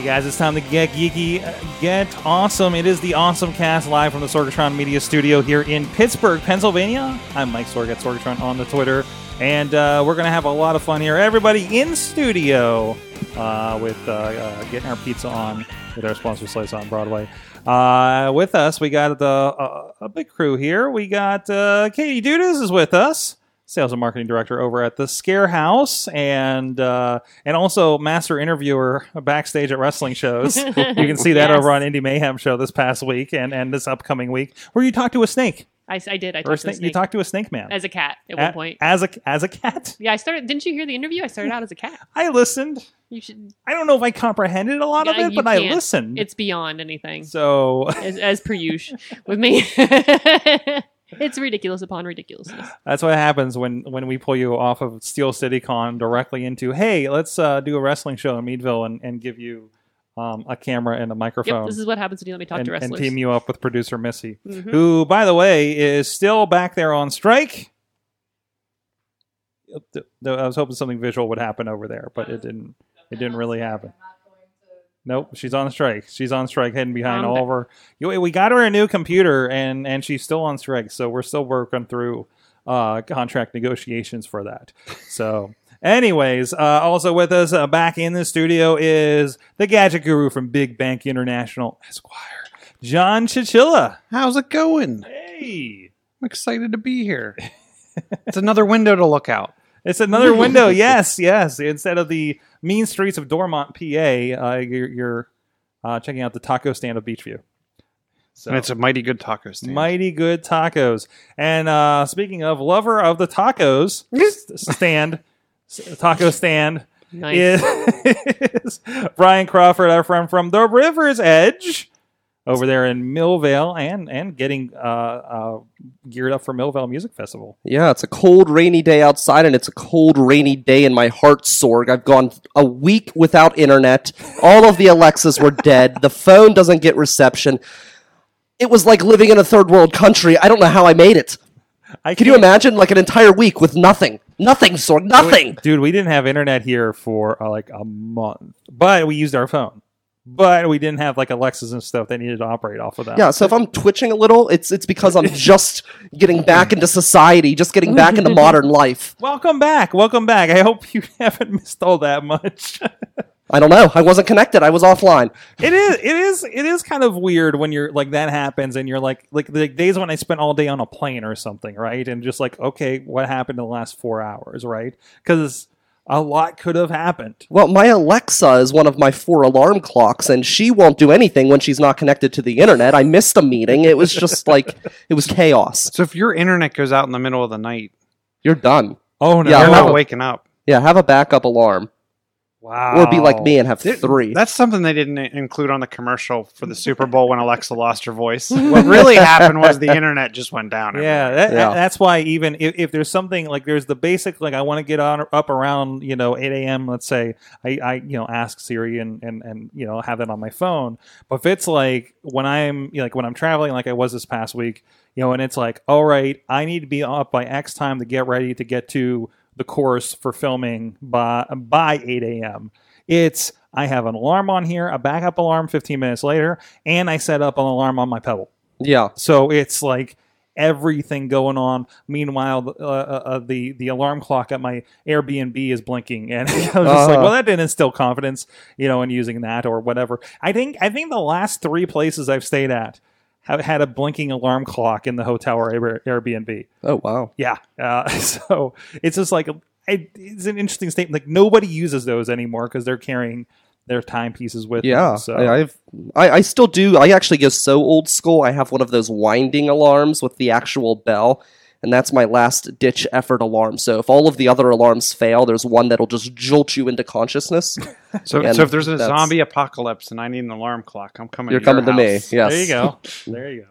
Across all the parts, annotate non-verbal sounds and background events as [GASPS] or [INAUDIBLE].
Hey guys, it's time to get geeky, get awesome. It is the Awesome Cast live from the Sorgatron Media Studio here in Pittsburgh, Pennsylvania. I'm Mike Sorg at Sorgatron on the Twitter, and uh, we're gonna have a lot of fun here. Everybody in studio uh, with uh, uh, getting our pizza on with our sponsor Slice on Broadway. Uh, with us, we got the uh, a big crew here. We got uh, Katie Dudas is with us sales and marketing director over at the Scare House, and uh, and also master interviewer backstage at wrestling shows. [LAUGHS] you can see that Yes. over on Indie Mayhem show this past week and, and this upcoming week, where you talk to a snake. I, I did. I talked snake, snake you talked to a snake man as a cat at A- one point. as a as a cat. [LAUGHS] yeah, I started. Didn't you hear the interview? I started out as a cat. [LAUGHS] I listened. You should. I don't know if I comprehended a lot of it, but I listened. It's beyond anything. so [LAUGHS] as, as per usual with me. it's ridiculous upon ridiculousness. That's what happens when when we pull you off of Steel City Con directly into hey, let's uh, do a wrestling show in Meadville and, and give you um, a camera and a microphone Yep, this is what happens when you let me talk and, to and team you up with producer Missy, Mhm. who by the way is still back there on strike. Yep, th- th- I was hoping something visual would happen over there, but it didn't. It didn't really happen. Nope, she's on strike. She's on strike, hidden behind Um, all of her. We got her a new computer, and and she's still on strike. So we're still working through uh, contract negotiations for that. So, anyways, uh, also with us uh, back in the studio is the gadget guru from Big Bank International, Esquire, John Chichilla. How's it going? Hey, I'm excited to be here. it's another window to look out. it's another window. [LAUGHS] yes, yes. Instead of the mean streets of Dormont, PA, uh, you're, you're uh, checking out the taco stand of Beechview. So And it's a mighty good taco stand. mighty good tacos. And uh, speaking of lover of the tacos [LAUGHS] stand, taco stand Nice. is [LAUGHS] Brian Crawford, our friend from the River's Edge, over there in Millvale, and and getting uh, uh, geared up for Millvale Music Festival. Yeah, it's a cold, rainy day outside, and it's a cold, rainy day in my heart, Sorg. I've gone a week without internet. All of the Alexas were dead. The phone doesn't get reception. It was like living in a third world country. I don't know how I made it. I Can you imagine, like an entire week with nothing? Nothing, Sorg. Nothing. dude? We didn't have internet here for uh, like a month, but we used our phone. But we didn't have like Alexas and stuff that needed to operate off of that. Yeah, so if I'm twitching a little, it's it's because I'm [LAUGHS] just getting back into society, just getting back into [LAUGHS] modern life. Welcome back. Welcome back. I hope you [LAUGHS] haven't missed all that much. I don't know. I wasn't connected. I was offline. [LAUGHS] it is it is it is kind of weird when you're like that happens and you're like like the days when I spent all day on a plane or something, right? And just like, okay, what happened in the last 4 hours, right? Cuz a lot could have happened. Well, my Alexa is one of my four alarm clocks, and she won't do anything when she's not connected to the internet. I missed a meeting. It was just like, it was chaos. So if your internet goes out in the middle of the night, You're done. Oh no. Yeah, you're not waking up. Yeah, have a backup alarm. Wow. Or be like me and have Th- three. That's something they didn't include on the commercial for the Super Bowl when Alexa lost her voice. [LAUGHS] What really happened was the internet just went down. Yeah, that, Yeah. that's why even if, if there's something like there's the basic like I want to get on up around you know 8 a.m. Let's say I, I you know ask Siri and, and and you know have that on my phone. But if it's like when I'm you know, like when I'm traveling like I was this past week, you know, and it's like all right, I need to be up by X time to get ready to get to the course for filming by by 8 a.m. It's I have an alarm on here, a backup alarm 15 minutes later, and I set up an alarm on my Pebble. yeah. So it's like everything going on. Meanwhile, uh, uh, uh, the the alarm clock at my Airbnb is blinking, and [LAUGHS] I was just like, Uh-huh. well, that didn't instill confidence, you know, in using that or whatever. I think I think the last three places I've stayed at had a blinking alarm clock in the hotel or Airbnb. Oh, wow. Yeah, uh, [LAUGHS] so it's just like it's an interesting statement. Like nobody uses those anymore because they're carrying their timepieces with. Yeah, them, so I, I've I, I still do. I actually go so old school. I have one of those winding alarms with the actual bell, and that's my last ditch effort alarm. So if all of the other alarms fail, there's one that'll just jolt you into consciousness. [LAUGHS] So, And so if there's a zombie apocalypse and I need an alarm clock, I'm coming. To You're to your coming to me. house. Yes. There you go. [LAUGHS] there you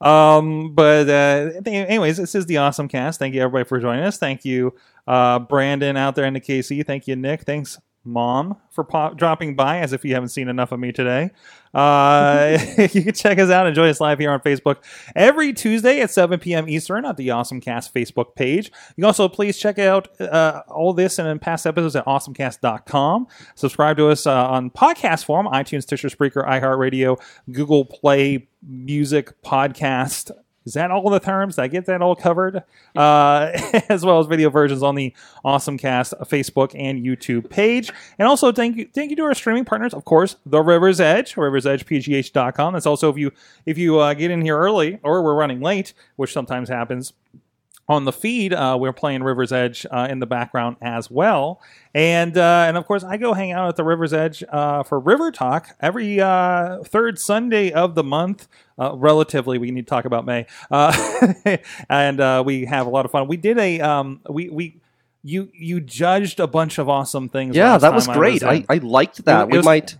go. Um, but uh, anyways, this is the awesome cast. Thank you everybody for joining us. Thank you, uh, Brandon out there in the KC. Thank you, Nick. Thanks, Mom, for pop- dropping by. As if you haven't seen enough of me today. Uh, [LAUGHS] [LAUGHS] you can check us out and join us live here on Facebook every Tuesday at 7 p.m. Eastern at the Awesome Cast Facebook page. You can also please check out uh, all this and past episodes at awesomecast.com. Subscribe to us uh, on podcast form iTunes, Stitcher, Spreaker, iHeartRadio, Google Play, Music, Podcast. Is that all the terms? Did I get that all covered? Uh, [LAUGHS] as well as video versions on the Awesome Cast Facebook and YouTube page. And also thank you thank you to our streaming partners, of course, The River's Edge, riversedgepgh.com. That's also if you if you uh, get in here early or we're running late, which sometimes happens, on the feed, uh, we're playing River's Edge uh, in the background as well, and uh, and of course I go hang out at the River's Edge uh, for River Talk every uh, third Sunday of the month. Uh, relatively, we need to talk about May, uh, [LAUGHS] and uh, we have a lot of fun. We did a um, we we. You you judged a bunch of awesome things. Yeah, that was great. in. I, I liked that. It we was- might.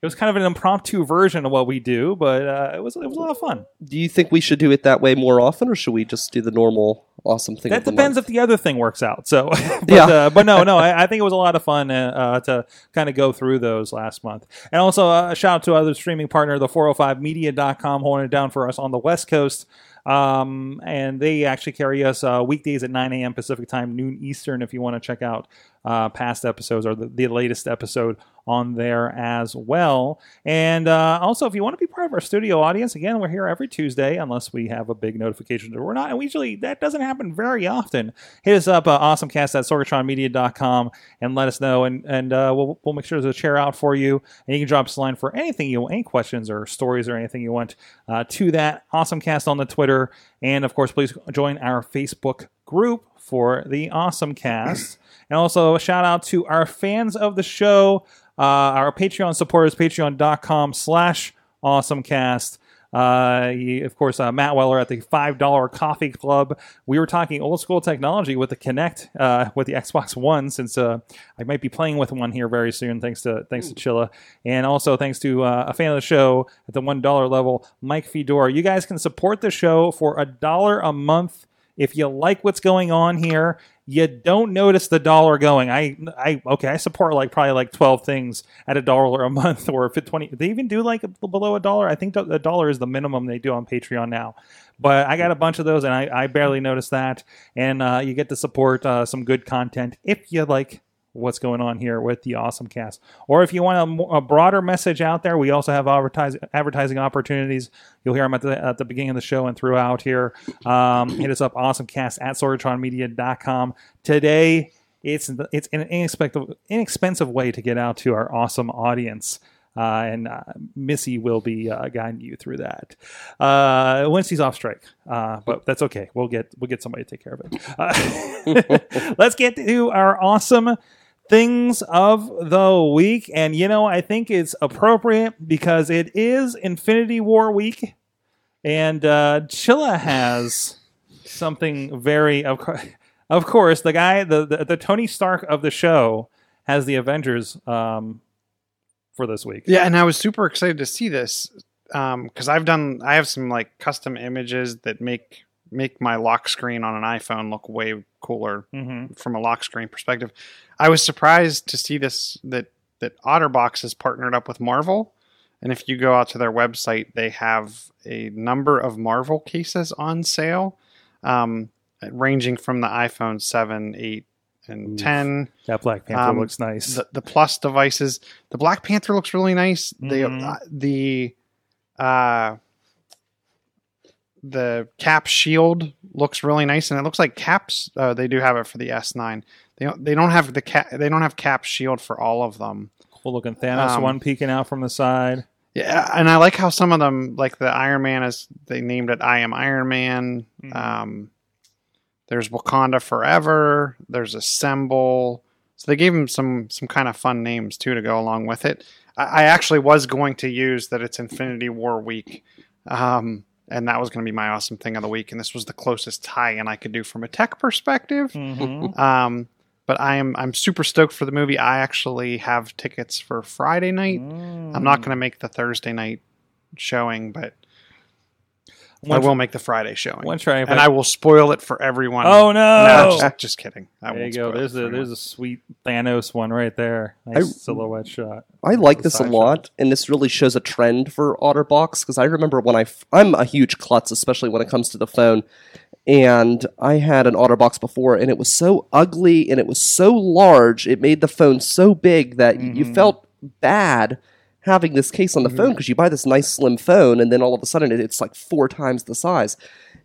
It was kind of an impromptu version of what we do, but uh, it was it was a lot of fun. Do you think we should do it that way more often, or should we just do the normal awesome thing? That depends month? if the other thing works out. So, [LAUGHS] but, Yeah. uh, but no, no, I, I think it was a lot of fun uh, uh, to kind of go through those last month. And also uh, a shout out to other streaming partner, the 405media.com, holding it down for us on the West Coast. Um, and they actually carry us uh, weekdays at 9 a.m. Pacific time, noon Eastern, if you want to check out uh, past episodes or the, the latest episode on there as well. And uh, also, if you want to be part of our studio audience, again, we're here every Tuesday, unless we have a big notification that we're not. And we usually, that doesn't happen very often. Hit us up, uh, awesomecast at sorgatronmedia.com, and let us know. And, and uh, we'll, we'll make sure there's a chair out for you. And you can drop us a line for anything you want, any questions or stories or anything you want uh, to that. Awesomecast on the Twitter. And of course, please join our Facebook group for the Awesome Cast. And also a shout out to our fans of the show, uh, our Patreon supporters, patreon.com slash awesomecast. Uh, he- of course, uh, Matt Weller at the $5 Coffee Club. We were talking old school technology with the Kinect, uh, with the Xbox One, since uh, I might be playing with one here very soon, thanks to thanks to Chilla. And also thanks to uh, a fan of the show at the $1 level, Mike Fedor. You guys can support the show for a dollar a month if you like what's going on here you don't notice the dollar going. I i okay i support like probably like 12 things at a dollar a month [LAUGHS] or if it 20 they even do like below a dollar. I think a dollar is the minimum they do on patreon now. But i got a bunch of those and i, I barely noticed that. And uh, you get to support uh, some good content if you like what's going on here with the awesome cast or if you want a, a broader message out there we also have advertising advertising opportunities you'll hear them at the, at the beginning of the show and throughout here um, hit us up awesomecast at sorgatronmedia.com today it's it's an inexpensive inexpensive way to get out to our awesome audience uh, and uh, Missy will be uh, guiding you through that. Uh, Wednesday's off strike, uh, but that's okay. We'll get we'll get somebody to take care of it. Uh, [LAUGHS] let's get to our awesome things of the week, and you know I think it's appropriate because it is Infinity War week, and uh, Chilla has something very of course. Of course, the guy, the, the the Tony Stark of the show, has the Avengers um, for this week. Yeah, and I was super excited to see this because I've done I have some like custom images that make make my lock screen on an iPhone look way cooler hmm from a lock screen perspective. I was surprised to see this that that OtterBox has partnered up with Marvel, and if you go out to their website, they have a number of Marvel cases on sale, um, ranging from the iPhone seven, eight, and ten. That Black Panther Um, looks nice. the, the plus devices. The Black Panther looks really nice. Mhm. The uh, the uh, the Cap Shield looks really nice, and it looks like Caps. Uh, they do have it for the S9. They don't, they don't have the cap. They don't have Cap Shield for all of them. cool looking Thanos um, one peeking out from the side. Yeah, and I like how some of them, like the Iron Man, is they named it "I am Iron Man." Mhm. Um, there's Wakanda Forever. There's Assemble. So they gave them some some kind of fun names too to go along with it. I, I actually was going to use that it's Infinity War week, um, and that was going to be my awesome thing of the week. And this was the closest tie-in I could do from a tech perspective. Mhm. Um, but I am I'm super stoked for the movie. I actually have tickets for Friday night. I'm not going to make the Thursday night showing, but I One- will make the Friday showing. one try and I- I will spoil it for everyone. Oh, no! just, just kidding. I There you go. There's a there's a sweet Thanos one right there. Nice I- silhouette shot. I like this a side lot, and this really shows a trend for OtterBox because I remember when I f- I'm a huge klutz, especially when it comes to the phone, and I had an OtterBox before, and it was so ugly and it was so large, it made the phone so big that y- you mm-hmm. felt bad having this case on the phone mm-hmm. because you buy this nice slim phone, and then all of a sudden it, it's like four times the size.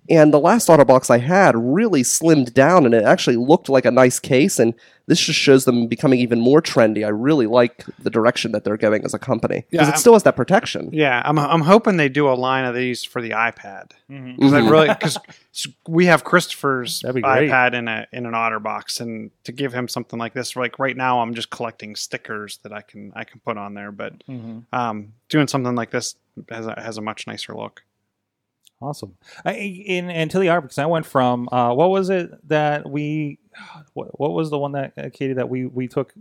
And the last OtterBox I had really slimmed down, and it actually looked like a nice case. And this just shows them becoming even more trendy. I really like the direction that they're going as a company because Yeah, it still has that protection. Yeah, I'm I'm hoping they do a line of these for the iPad because I Mhm. really because we have Christopher's That'd be great. iPad in a in an OtterBox, and to give him something like this, like right now, I'm just collecting stickers that I can I can put on there, but Mhm. um, doing something like this has a, has a much nicer look. Awesome. I, in and to the art because I went from uh, what was it that we [SIGHS] what, what was the one that uh, Katie that we we took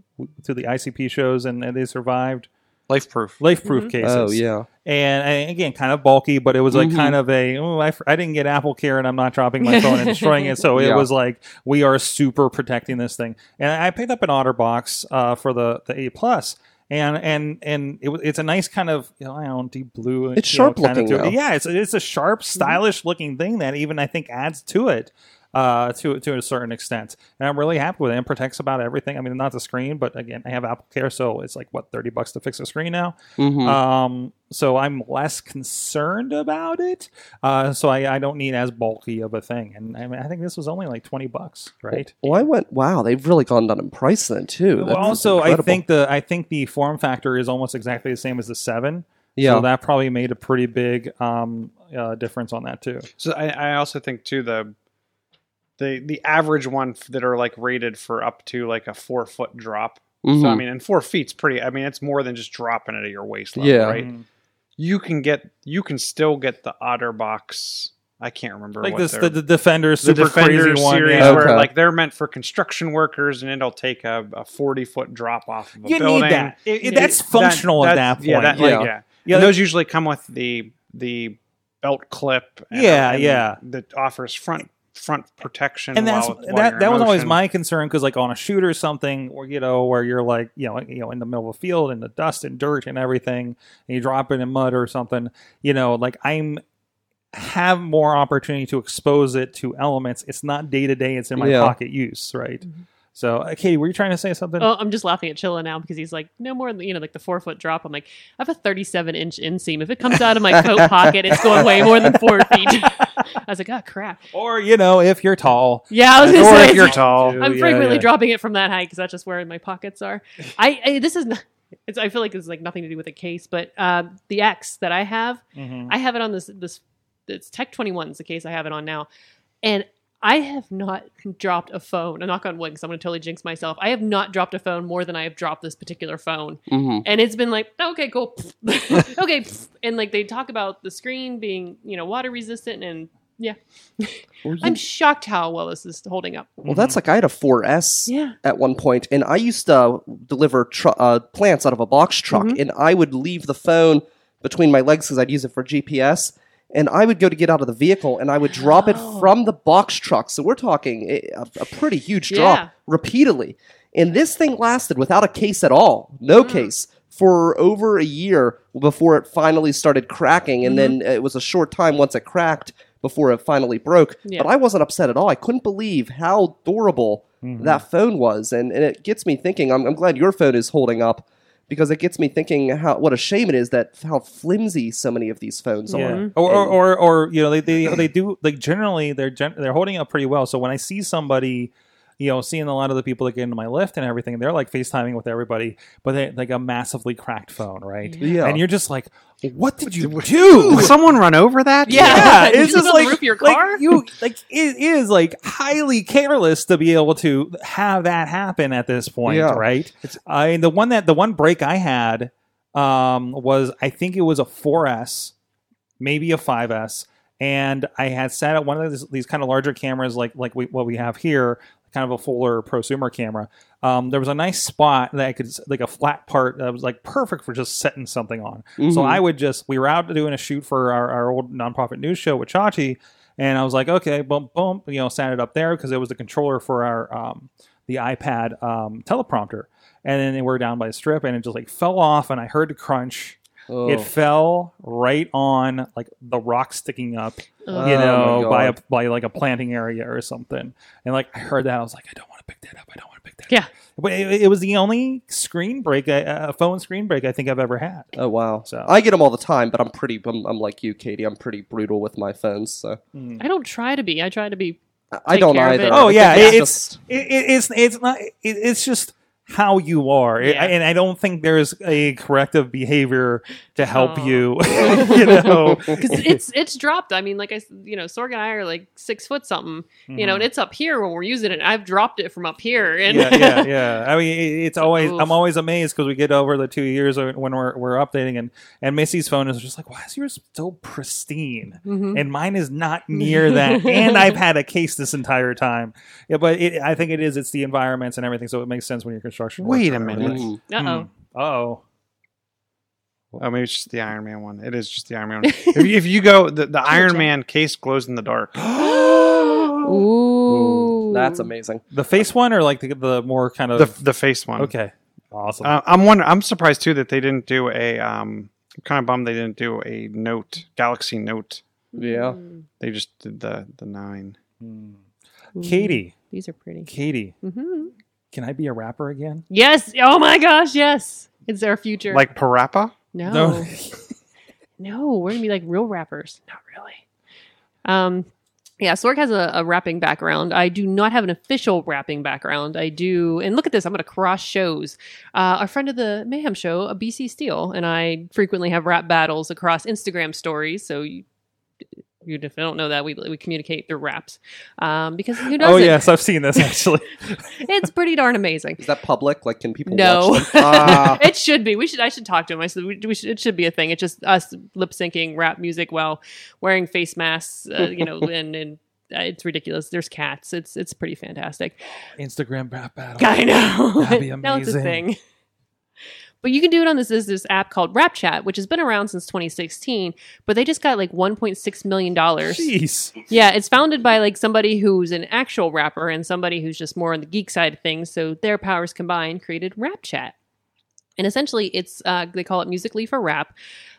to the ICP shows and, and they survived Life proof. life proof Mhm. cases. Oh yeah, and, and again, kind of bulky, but it was like Mhm. kind of a. Oh, I, I didn't get Apple Care, and I'm not dropping my phone and destroying it. So it Yeah. was like we are super protecting this thing. And I picked up an OtterBox uh, for the the 8 Plus, and and and it, it's a nice kind of you know, I don't deep blue. It's you know, sharp looking, it. Yeah, it's it's a sharp, hmm. stylish looking thing that even I think adds to it. Uh, to to a certain extent, and I'm really happy with it. It protects about everything. I mean, not the screen, but again, I have Apple Care, so it's like what thirty bucks to fix a screen now. Mhm. Um, so I'm less concerned about it. Uh, so I, I don't need as bulky of a thing. And I mean, I think this was only like 20 bucks, right? well, I went. Wow, they've really gone down in price then too. Well, That's also, I think the I think the form factor is almost exactly the same as the seven. yeah, So that probably made a pretty big um, uh, difference on that too. So I, I also think too the the the average one that are like rated for up to like a four foot drop. So I Mhm. mean, and four feet's pretty. I mean, it's more than just dropping it at your waist level, Yeah. right? Mhm. You can get you can still get the OtterBox. I can't remember Like what this, the, the Defender the super Defender crazy one. series Yeah. where Okay. like they're meant for construction workers and it'll take a, a 40 foot drop off of a You building. need that. It- it- It- that's functional at that that's- point. Yeah, that, Yeah. Like, yeah. Yeah, And those usually come with the the belt clip. and- Yeah, and yeah. That offers front front protection. and that's while, while that. you're That in was always my concern because, like, on a shoot or something, or you know, where you're like, you know, you know, in the middle of a field in the dust and dirt and everything, and you drop it in mud or something, you know, like I'm have more opportunity to expose it to elements. It's not day to day. It's in my Yeah. pocket use, right? Mm-hmm. So, uh, Katie, were you trying to say something? Oh, I'm just laughing at Chilla now because he's like, no more than, you know, like the four foot drop. I'm like, I have a 37 inch inseam. If it comes out of my coat [LAUGHS] pocket, it's going way more than four feet. [LAUGHS] I was like, oh, crap. Or you know, if you're tall, Yeah, I was going Or to say, if you're tall. I'm Yeah, frequently yeah. dropping it from that height because that's just where my pockets are. I, I this is not, it's I feel like it's like nothing to do with the case, but uh, the X that I have, Mhm. I have it on this this it's Tech 21 is the case I have it on now, and I have not dropped a phone. I knock on wood because I'm going to totally jinx myself. I have not dropped a phone more than I have dropped this particular phone, Mhm. and it's been like okay, cool, [LAUGHS] okay, and like they talk about the screen being you know water resistant and. Yeah, I'm shocked how well this is holding up. well, that's like I had a 4S Yeah. at one point, and I used to deliver tr- uh, plants out of a box truck, Mhm. and I would leave the phone between my legs because I'd use it for GPS. And I would go to get out of the vehicle, and I would drop it Oh. from the box truck. So we're talking a, a, a pretty huge Yeah. drop repeatedly. And this thing lasted without a case at all, no Mm. case, for over a year before it finally started cracking. And Mm-hmm. then it was a short time once it cracked before it finally broke. Yeah. But I wasn't upset at all. I couldn't believe how durable Mhm. that phone was, and, and it gets me thinking. I'm, I'm glad your phone is holding up because it gets me thinking how what a shame it is that how flimsy so many of these phones Yeah. are. Or, or, or, or, you know, they, they, they do, like, generally, they're, gen- they're holding up pretty well. So when I see somebody, you know, seeing a lot of the people that get into my lift and everything, they're like FaceTiming with everybody, but they like a massively cracked phone, right? Yeah. And you're just like, what did you [LAUGHS] do? Did someone run over that? Yeah, Did it's you just build the like, roof of your like, car? you like it is like highly careless to be able to have that happen at this point, Yeah. right? I the one that the one break I had um was I think it was a 4S, maybe a 5S, and I had set up one of these, these kind of larger cameras like like we, what we have here, kind of a fuller prosumer camera. Um, there was a nice spot that I could like a flat part that was like perfect for just setting something on. So Mhm. I would just we were out doing a shoot for our, our old nonprofit news show with Chachi, and I was like, okay, boom, boom, you know, set it up there because it was the controller for our um, the iPad um, teleprompter, and then we're down by the strip, and it just like fell off, and I heard the crunch. Oh. It fell right on like the rock sticking up, Oh you my know, by a by like a planting area or something. And like I heard that, I was like, I don't want to pick that up. I don't want to pick that. Yeah. up. But it, it was the only screen break, a a phone screen break I think I've ever had. Oh wow! So- I get them all the time, but I'm pretty. I'm, I'm like you, Katie. I'm pretty brutal with my phones. So hmm. I don't try to be. I try to be. I- I don't care of either. Oh yeah, it's it's it, it- it's it's not it, it's just how you are, Yeah. and I don't think there's a corrective behavior to help Oh. you. [LAUGHS] [LAUGHS] you know, because it's it's dropped. I mean, like I, s- you know, Sorg and I are like six foot something, you know, and it's up here when we're using it. I've dropped it from up here, and Mm-hmm. yeah, yeah, [LAUGHS] yeah. I mean, it's always Oof. I'm always amazed because we get over the two years when we're we're updating, and and Missy's phone is just like, why is yours so pristine, Mhm. and mine is not near that, and I've had a case this entire time. Yeah, but it, I think it is. It's the environments and everything, so it makes sense when you're construction. Wait a minute. everything. Mm. uh oh, Oh, Oh, maybe it's just the Iron Man one. It is just the Iron Man one. [LAUGHS] if, you, if you go, the, the Iron Man case glows in the dark. [GASPS] [GASPS] ooh, That's amazing. the face one or like the, the more kind of The the face one. okay, awesome. Uh, I'm wondering. I'm surprised too that they didn't do a. Um, I'm kind of bummed they didn't do a Note Galaxy Note. Yeah. They just did the the nine. Hmm. Ooh, Katie, these are pretty. Katie, hmm can I be a rapper again? Yes. Oh my gosh. Yes. It's our future. Like Parappa. no, No. [LAUGHS] no, we're gonna be like real rappers. Not really. Um, yeah, Sorg has a, a rapping background. I do not have an official rapping background. I do, and look at this. I'm going to cross shows. Uh, our friend of the Mayhem Show, a BC Steel, and I frequently have rap battles across Instagram stories. So you, you if don't know that, we we communicate through raps. Um, because who doesn't? oh yes, I've seen this [LAUGHS] actually. it's pretty darn amazing. Is that public? Like, can people No. watch them? [LAUGHS] Ah. it should be. We should. I should talk to him. I said we, we should, it should be a thing. It's just us lip syncing rap music while wearing face masks. Uh, you know, [LAUGHS] and and uh, it's ridiculous. There's cats. It's it's pretty fantastic. Instagram rap battle. I know. That'd be amazing. now it's a amazing. thing. But you can do it on this is this app called Rap Chat, which has been around since 2016. But they just got like 1.6 million dollars. Jeez. Yeah, it's founded by like somebody who's an actual rapper and somebody who's just more on the geek side of things. So their powers combined created Rap Chat. And essentially, it's uh, they call it Musical.ly for Rap.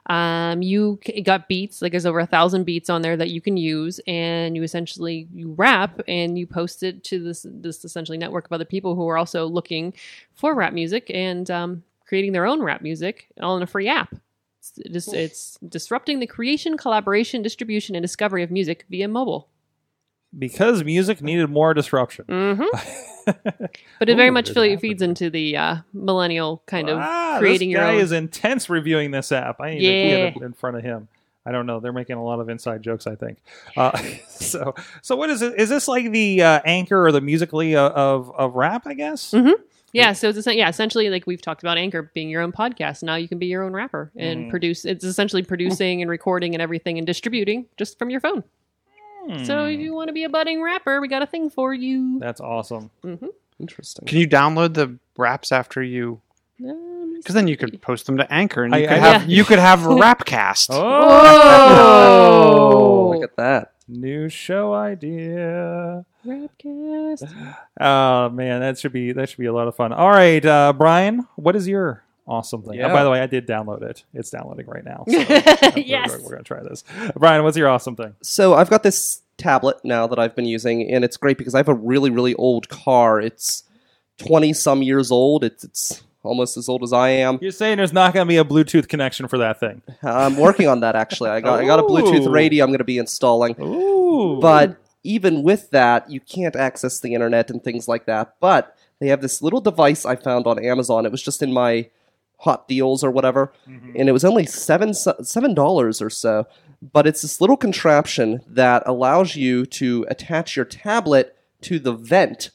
Um, you c- got beats like there's over a thousand beats on there that you can use, and you essentially you rap and you post it to this this essentially network of other people who are also looking for rap music and um, creating their own rap music all in a free app. It's, just, it's disrupting the creation, collaboration, distribution, and discovery of music via mobile. Because music needed more disruption. hmm [LAUGHS] But it very Ooh, much did feel- happen. feeds into the uh, millennial kind of Ah, creating this your guy own. is intense reviewing this app. I need to Yeah. get it in front of him. I don't know. They're making a lot of inside jokes. I think. Uh, [LAUGHS] so, so what is it? Is this like the uh, anchor or the Musical.ly of of, of rap? I guess. Mhm. Yeah, so it's essen- yeah, essentially like we've talked about Anchor being your own podcast. Now you can be your own rapper and Mhm. produce. It's essentially producing and recording and everything and distributing just from your phone. So if Hmm. you want to be a budding rapper, we got a thing for you. that's awesome. Mm-hmm. Interesting. Can you download the raps after you? Because then you could post them to Anchor, and you I- could I- have Yeah. you could have a [LAUGHS] Rapcast. Oh, Look at that. New show idea. Rapcast. [SIGHS] Oh man, that should be that should be a lot of fun. All right, uh, Brian, what is your awesome thing? Oh, by the way, I did download it. It's downloading right now. So [LAUGHS] we're- yes. we're, we're gonna try this. Brian, what's your awesome thing? So I've got this tablet now that I've been using, and it's great because I have a really, really old car. It's twenty some years old. It's it's almost as old as I am. You're saying there's not gonna be a Bluetooth connection for that thing? I'm working on that actually. I got I got a Bluetooth radio I'm going to be installing. Ooh, But even with that, you can't access the internet and things like that. But they have this little device I found on Amazon. It was just in my hot deals or whatever, mm-hmm. and it was only seven seven dollars or so. But it's this little contraption that allows you to attach your tablet to the vent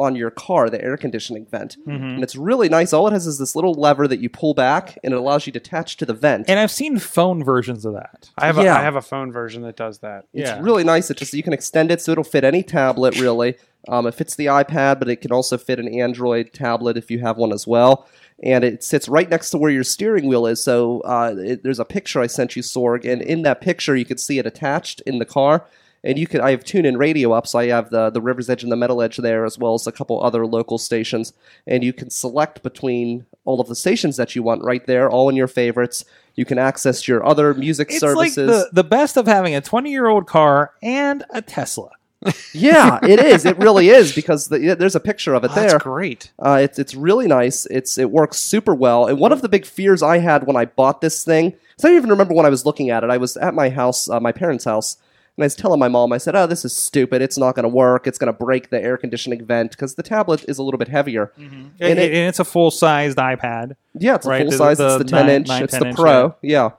on your car, the air conditioning vent, and it's really nice. All it has is this little lever that you pull back, and it allows you to attach to the vent. And I've seen phone versions of that. I have a, Yeah. I have a phone version that does that. It's Yeah. really nice. It just you can extend it so it'll fit any tablet. Really, um, it fits the iPad, but it can also fit an Android tablet if you have one as well. And it sits right next to where your steering wheel is. So uh, it, there's a picture I sent you, Sorg, and in that picture you can see it attached in the car. And you can I have TuneIn Radio up, so I have the the River's Edge and the Metal Edge there, as well as a couple other local stations. And you can select between all of the stations that you want right there, all in your favorites. You can access your other music It's services. like the, the best of having a 20 year old car and a Tesla. [LAUGHS] Yeah, it is. It really is because the, there's a picture of it Oh, there. That's great. Uh, it's it's really nice. It's it works super well. And one of the big fears I had when I bought this thing, I don't even remember when I was looking at it. I was at my house, uh, my parents' house, and I was telling my mom, I said, "Oh, this is stupid. It's not going to work. It's going to break the air conditioning vent because the tablet is a little bit heavier." And, And it- it's a full sized iPad. Yeah, it's a full size. the it's the 10 nine- inch. nine, it's 10 the inch, Pro. Yeah.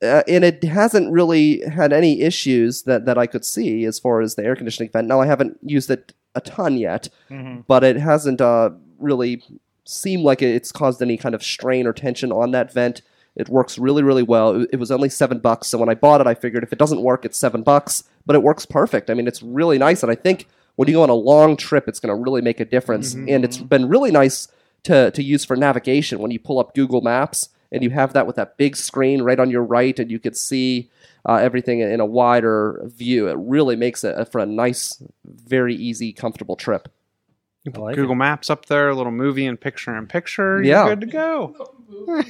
Uh, and it hasn't really had any issues that, that I could see as far as the air conditioning vent. Now, I haven't used it a ton yet, Mm-hmm. but it hasn't uh, really seemed like it's caused any kind of strain or tension on that vent. It works really, really well. It, was only seven bucks, so when I bought it, I figured if it doesn't work, it's seven bucks. But it works perfect. I mean, it's really nice, and I think when you go on a long trip, it's going to really make a difference. And it's been really nice to to use for navigation when you pull up Google Maps and you have that with that big screen right on your right, and you could see uh, everything in a wider view. It really makes it for a nice, very easy, comfortable trip. You put like Google Maps up there, a little movie and picture in picture. Yeah. You're good to go. [LAUGHS]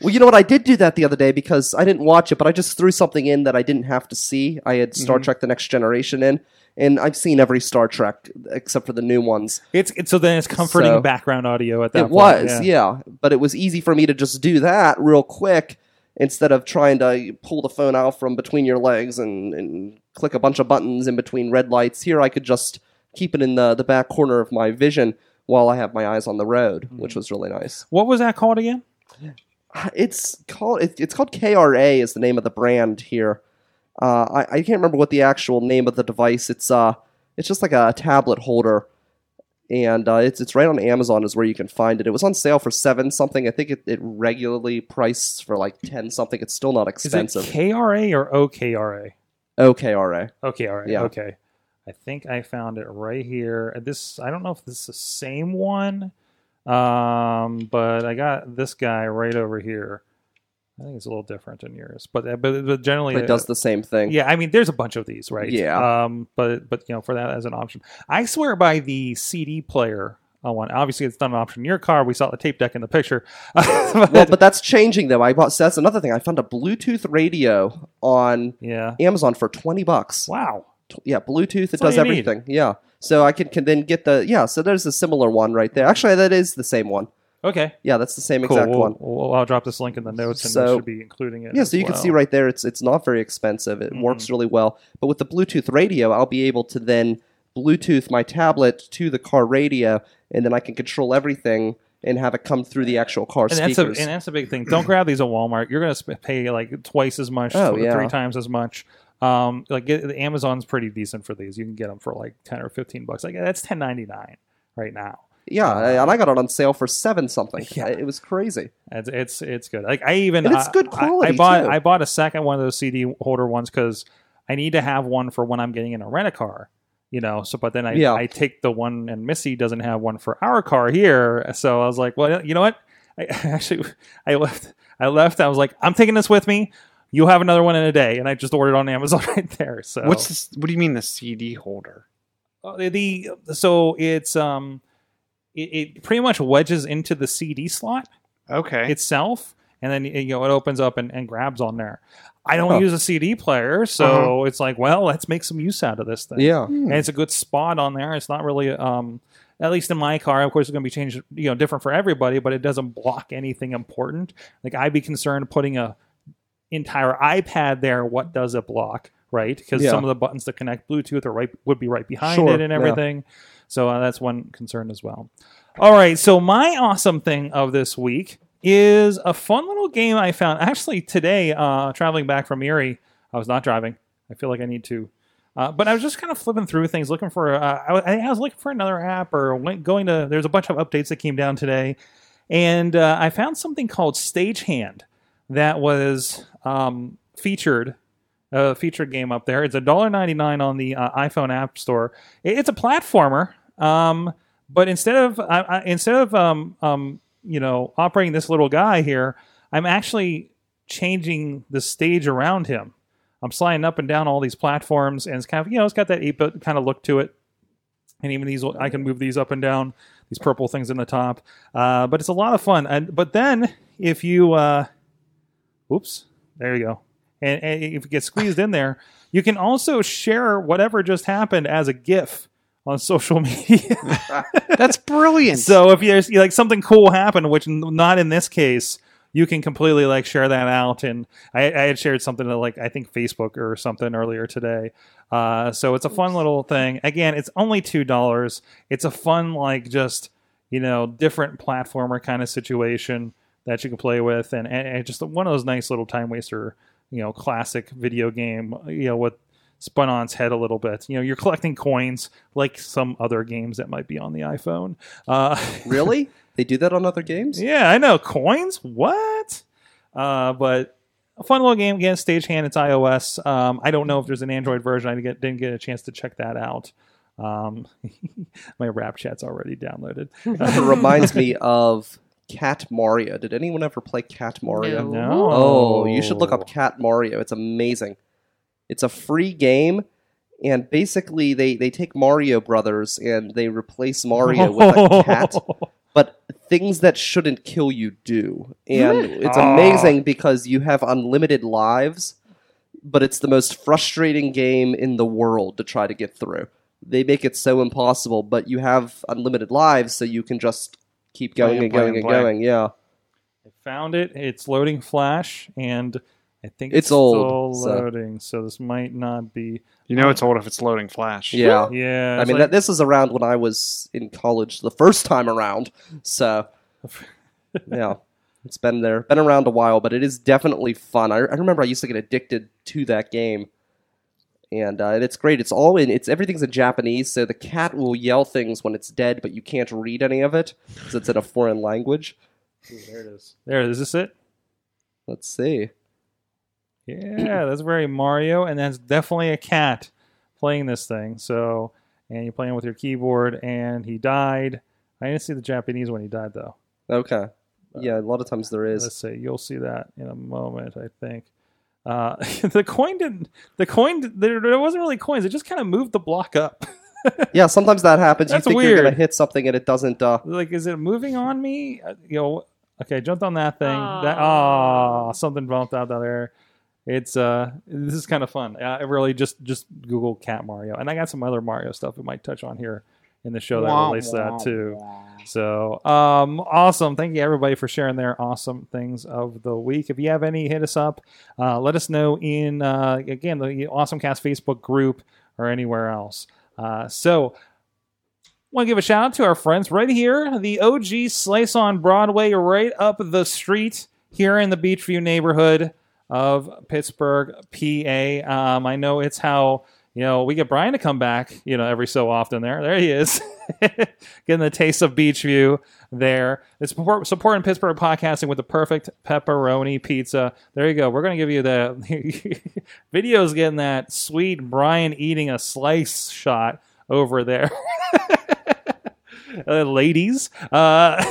Well, you know what? I did do that the other day because I didn't watch it, but I just threw something in that I didn't have to see. I had Star mm-hmm. Trek: The Next Generation in, and I've seen every Star Trek except for the new ones. It's, it's so then it's comforting So- background audio at that It point. was, yeah. but it was easy for me to just do that real quick instead of trying to pull the phone out from between your legs and, and click a bunch of buttons in between red lights. Here, I could just keep it in the the back corner of my vision while I have my eyes on the road, which was really nice. What was that called again? [SIGHS] It's called it, it's called KRA is the name of the brand here. Uh, I, I can't remember what the actual name of the device. It's uh it's just like a tablet holder, and uh, it's it's right on Amazon is where you can find it. It was on sale for seven something. I think it, it regularly priced for like ten something. It's still not Is it expensive. KRA or OKRA? OKRA. KRA. Okay, all right. Yeah. Okay. I think I found it right here. This I don't know if this is the same one. Um, but I got this guy right over here. I think it's a little different than yours, but uh, but, but generally It does the same thing. Yeah, I mean, there's a bunch of these, right? Yeah. Um, but but you know, for that as an option, I swear by the CD player uh, one. Obviously, it's not an option in your car. We saw the tape deck in the picture. [LAUGHS] Well, but that's changing though. I bought. So that's another thing. I found a Bluetooth radio on yeah. Amazon for twenty bucks. Wow. Yeah, Bluetooth. It does you need. everything. Yeah. So I can, can then get the yeah. So there's a similar one right there. Actually, that is the same one. Okay. Yeah, that's the same Cool. exact We'll, one. we'll- I'll drop this link in the notes, and So- should be including it. Yeah, so you can see right there, it's it's not very expensive. It mm-hmm. works really well. But with the Bluetooth radio, I'll be able to then Bluetooth my tablet to the car radio, and then I can control everything and have it come through the actual car And that's, a, speakers. and that's a big thing. Don't grab these at Walmart. You're going to pay like twice as much, Oh, yeah. three times as much. Um, like get, Amazon's pretty decent for these. You can get them for like ten or fifteen bucks. Like that's ten ninety nine right now. yeah, and I got it on sale for seven something. [LAUGHS] Yeah. It was crazy. It's it's it's good. Like I even And it's I- good I- I, quality, bought too. I bought a second one of those CD holder ones because I need to have one for when I'm getting in a rent a car. You know, so but then I Yeah. I take the one and Missy doesn't have one for our car here, so I was like, well, you know what? I [LAUGHS] actually I left I left. I was like, I'm taking this with me. You'll have another one in a day, and I just ordered on Amazon [LAUGHS] right there. So What's this? What do you mean the CD holder? Uh, the so it's um it, it pretty much wedges into the CD slot Okay. itself, and then you know it opens up and, and grabs on there. I don't Huh. use a CD player, so it's like, well, let's make some use out of this thing. Yeah. and it's a good spot on there. It's not really, um, at least in my car. Of course, it's going to be changed, you know, different for everybody, but it doesn't block anything important. Like I'd be concerned putting a entire iPad there, what does it block? Right, because Yeah. some of the buttons that connect Bluetooth are right would be right behind Sure, it and yeah. everything. So uh, that's one concern as well. All right, so my awesome thing of this week is a fun little game I found actually today. Uh, traveling back from Erie, I was not driving. I feel like I need to. Uh, but I was just kind of flipping through things, looking for. Uh, I, wa- I was looking for another app, or went, going to. There's a bunch of updates that came down today, and uh, I found something called Stagehand that was um, featured. A featured game up there. It's a dollar ninety nine on the uh, iPhone App Store. It's a platformer, um, but instead of I, I, instead of um, um, you know operating this little guy here, I'm actually changing the stage around him. I'm sliding up and down all these platforms, and it's kind of you know it's got that eight bit kind of look to it. And even these, I can move these up and down. These purple things in the top, uh, but it's a lot of fun. And but then if you, uh, oops, there you go. And, and if you get squeezed in there, you can also share whatever just happened as a GIF on social [LAUGHS] media. That's brilliant. So if there's like something cool happened, which not in this case, you can completely like share that out. And I, I had shared something to like I think Facebook or something earlier today. Uh, so it's a fun little thing. Again, it's only two dollars. It's a fun like just you know different platformer kind of situation that you can play with, and, and, and just one of those nice little time waster, you know, classic video game. You know what spun on its head a little bit. You know, you're collecting coins like some other games that might be on the iPhone. Uh, [LAUGHS] Really? they do that on other games? yeah, I know coins. What? Uh, but a fun little game again. Stagehand. It's iOS. Um, I don't know if there's an Android version. I get, didn't get a chance to check that out. Um, [LAUGHS] my rap chat's already downloaded. [LAUGHS] it reminds me of Cat Mario. Did anyone ever play Cat Mario? No. No. Oh, you should look up Cat Mario. It's amazing. It's a free game, and basically they they take Mario Brothers and they replace Mario with a [LAUGHS] cat. But things that shouldn't kill you do, and it's Ah. amazing because you have unlimited lives. But it's the most frustrating game in the world to try to get through. They make it so impossible, but you have unlimited lives, so you can just keep going and and play going and and play. going. Yeah. I found it. It's loading Flash, and I think It's it's, old, still loading. So. this might not be. you know it's old if it's loading Flash. Yeah. Yeah, I mean, like- that, this is around when I was in college the first time around. So, [LAUGHS] yeah, it's been there, been around a while, but it is definitely fun. I, I remember I used to get addicted to that game, and uh, it's great. It's all in. It's everything's in Japanese, so the cat will yell things when it's dead, but you can't read any of it because it's in a foreign language. there it is. There is this it? Let's see. Yeah, [CLEARS THROAT] that's very Mario, and that's definitely a cat playing this thing. So, and you're playing with your keyboard, and he died. I didn't see the Japanese when he died, though. Okay. Yeah, a lot of times there is. Let's is. see. You'll see that in a moment, I think. Uh, [LAUGHS] the coin didn't. The coin. There, there wasn't really coins. It just kind of moved the block up. [LAUGHS] Yeah, sometimes that happens. That's you think you're going to weird. hit something and it doesn't. Uh, like, is it moving on me? Uh, You know. Okay, I jumped on that thing. That Aw. oh, something bumped out down there. It's uh, this is kind of fun. Uh, I really just just Google Cat Mario, and I got some other Mario stuff we might touch on here in the show that Wah, relates to that too. wah. So, um, awesome. Thank you everybody for sharing their awesome things of the week. If you have any, hit us up. Uh, let us know in, uh, again, the Awesome Cast Facebook group or anywhere else. Uh, so, want to give a shout out to our friends right here, the OG Slice on Broadway, right up the street here in the Beechview neighborhood of Pittsburgh, PA. Um, I know it's how you know we get Brian to come back, you know, every so often. There, there he is, [LAUGHS] getting the taste of Beechview. There, it's support, supporting Pittsburgh podcasting with the perfect pepperoni pizza. There you go. We're gonna give you the [LAUGHS] videos getting that sweet Brian eating a slice shot over there. [LAUGHS] uh, ladies. Uh,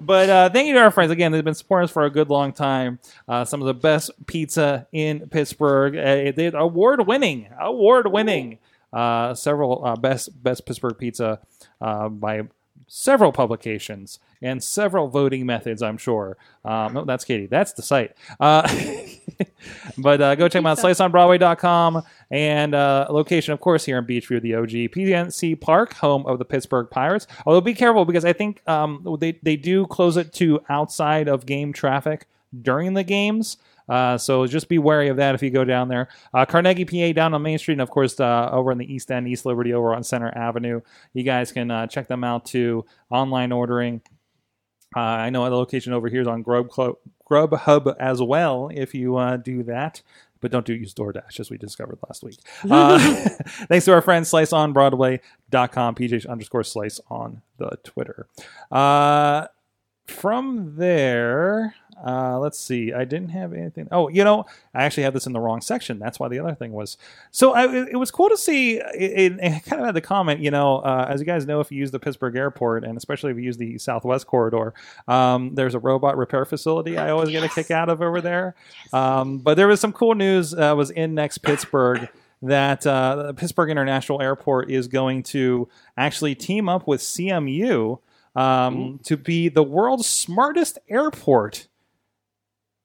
but uh, thank you to our friends again. They've been supporting us for a good long time. Uh, some of the best pizza in Pittsburgh. Uh, they award winning, award winning. Uh, several uh, best best Pittsburgh pizza uh, by several publications and several voting methods, I'm sure. Um, no, that's Katie. That's the site. Uh, [LAUGHS] but uh, go check them out, sliceonbroadway.com. And uh, location, of course, here in Beechview, the OG PNC Park, home of the Pittsburgh Pirates. Although be careful because I think um, they, they do close it to outside of game traffic during the games. Uh, so just be wary of that if you go down there. Uh, Carnegie, PA, down on Main Street, and of course uh, over in the East End, East Liberty, over on Center Avenue. You guys can uh, check them out too. Online ordering. Uh, I know the location over here is on Grub Grubhub as well. If you uh, do that. But don't do use DoorDash, as we discovered last week. Uh, [LAUGHS] thanks to our friends, sliceonbroadway.com, PJ underscore slice on the Twitter. Uh, from there, uh, let's see. I didn't have anything. Oh, you know, I actually had this in the wrong section. That's why the other thing was. So I, it, it was cool to see. It, it kind of had the comment. You know, uh, as you guys know, if you use the Pittsburgh Airport, and especially if you use the Southwest Corridor, um, there's a robot repair facility. I always get a kick out of over there. Um, but there was some cool news. Uh, was in next Pittsburgh. [LAUGHS] That uh, the Pittsburgh International Airport is going to actually team up with CMU um, to be the world's smartest airport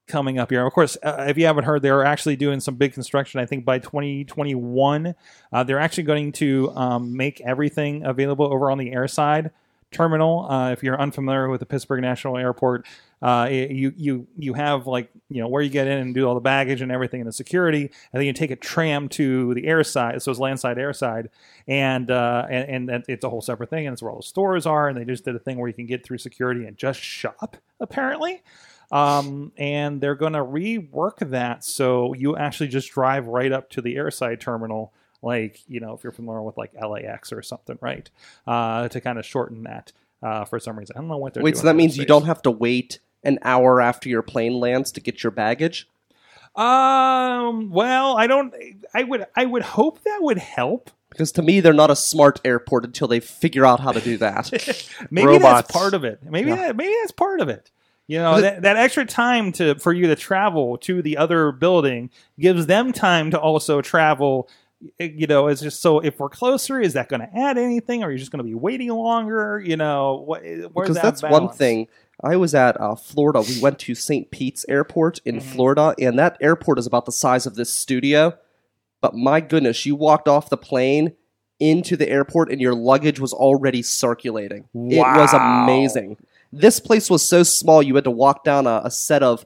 coming up here. Of course, uh, if you haven't heard, they're actually doing some big construction. I think by 2021, uh, they're actually going to um, make everything available over on the airside terminal. Uh, if you're unfamiliar with the Pittsburgh National Airport, uh, you you you have like you know where you get in and do all the baggage and everything and the security, and then you take a tram to the airside, so it's landside airside, and uh, and, and it's a whole separate thing, and it's where all the stores are, and they just did a thing where you can get through security and just shop apparently. Um, and they're going to rework that so you actually just drive right up to the airside terminal, like you know if you're familiar with like LAX or something, right? Uh, to kind of shorten that uh, for some reason. I don't know what they're doing. Wait, so that means you don't have to wait an hour after your plane lands to get your baggage? Um. Well, I don't. I would. I would hope that would help. Because to me, they're not a smart airport until they figure out how to do that. [LAUGHS] Maybe Robots. that's part of it. Maybe Yeah. that. Maybe that's part of it. You know, that, that extra time to for you to travel to the other building gives them time to also travel. Eh, You know, it's just so if we're closer, is that going to add anything, or are you just going to be waiting longer? You know, what? Where's because that that's one thing. I was at uh, Florida. We went to St. Pete's Airport in Mm-hmm. Florida, and that airport is about the size of this studio. But my goodness, you walked off the plane into the airport, and your luggage was already circulating. It was amazing. This place was so small, you had to walk down a, a set of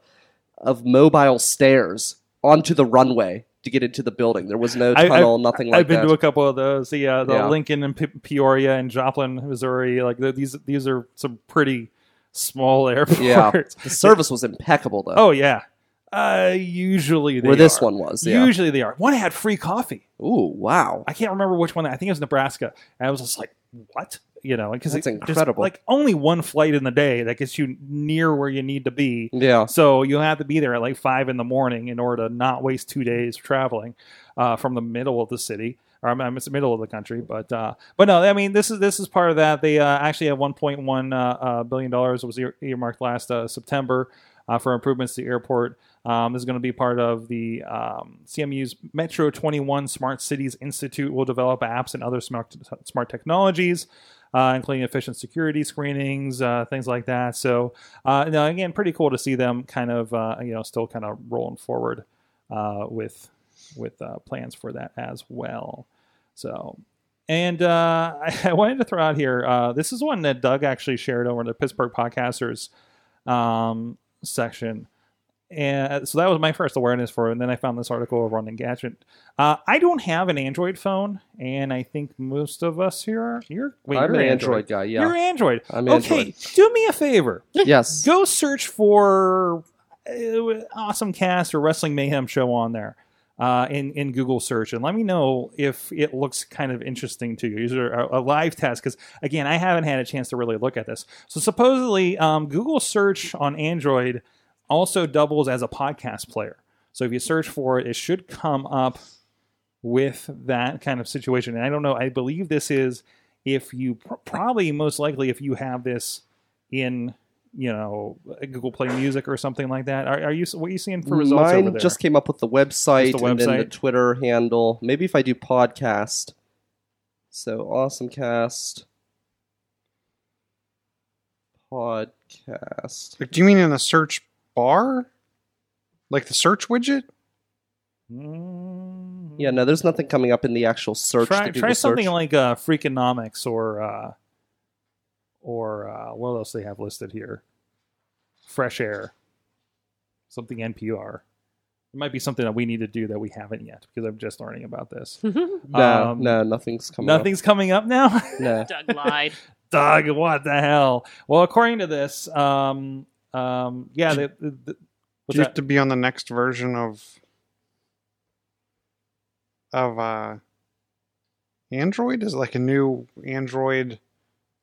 of mobile stairs onto the runway to get into the building. There was no I- tunnel, nothing like that. I've been that. to a couple of those. The uh, the Yeah. Lincoln and Pe- Peoria and Joplin, Missouri. Like the, these these are some pretty small [LAUGHS] airports. yeah, the service was impeccable though. Oh yeah. Uh, usually they where this are. one was, yeah. Usually they are. One had free coffee. Ooh, wow. I can't remember which one. I think it was Nebraska. And I was just like, what? You know, because it's incredible. like only one flight in the day that gets you near where you need to be. Yeah. So you have to be there at like five in the morning in order to not waste two days traveling uh, from the middle of the city. Or I'm, I'm it's the middle of the country, but uh, but no, I mean this is this is part of that. They uh, actually have 1.1 uh, uh, billion dollars was ear- earmarked last uh, September uh, for improvements to the airport. Um, this is going to be part of the um, CMU's Metro 21 Smart Cities Institute. Will develop apps and other smart smart technologies, uh, including efficient security screenings, uh, things like that. So, uh, no, again, pretty cool to see them kind of uh, you know still kind of rolling forward uh, with with uh, plans for that as well. So. And [LAUGHS] I, wanted to throw out here. This is one that Doug actually shared over the Pittsburgh Podcasters um, section. And so that was my first awareness for it. And then I found this article over on Engadget. Uh, I don't have an Android phone, and I think most of us here are. You're, wait, I'm you're an Android guy, yeah. You're Android. I'm okay, Android. do me a favor. [LAUGHS] Yes. Go search for uh, Awesome Cast or Wrestling Mayhem Show on there. Uh, in in Google search and let me know if it looks kind of interesting to you. These are a, a live test because again, I haven't had a chance to really look at this. So supposedly, um, Google search on Android also doubles as a podcast player. So if you search for it, it should come up with that kind of situation. And I don't know. I believe this is if you pr- probably most likely if you have this in you know Google Play Music or something like that. Are, are you what are you seeing for results over Mine there? just came up with the website, Just the and then the? Twitter handle. Maybe if I do podcast. So awesome cast. podcast. Like, do you mean in the search bar? Like the search widget? Yeah, no, there's nothing coming up in the actual search. try try something search. like uh, Freakonomics or uh, or uh, what else they have listed here? Fresh Air, something NPR. It might be something that we need to do that we haven't yet because I'm just learning about this. [LAUGHS] no, [LAUGHS] um, no, nothing's coming. Nothing's coming up now. [LAUGHS] No. Doug lied. Doug, what the hell? Well, according to this, um, um, yeah, the, the, the, Do you have to be on the next version of of uh Android? Is it like a new Android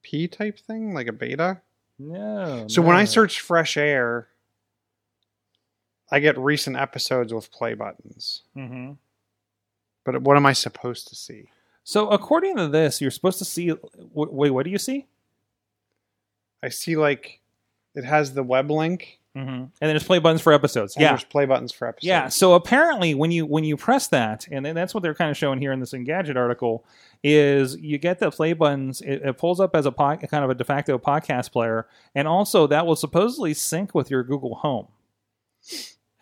P type thing, like a beta? no. So when I search fresh air, I get recent episodes with play buttons. Mm-hmm. But what am I supposed to see? so according to this, you're supposed to see. Wait, what do you see? I see like it has the web link. Mm-hmm. And then there's play buttons for episodes. and Yeah, there's play buttons for episodes. Yeah. So apparently, when you when you press that, and then that's what they're kind of showing here in this Engadget article, is you get the play buttons. It, it pulls up as a pod, kind of a de facto podcast player, and also that will supposedly sync with your Google Home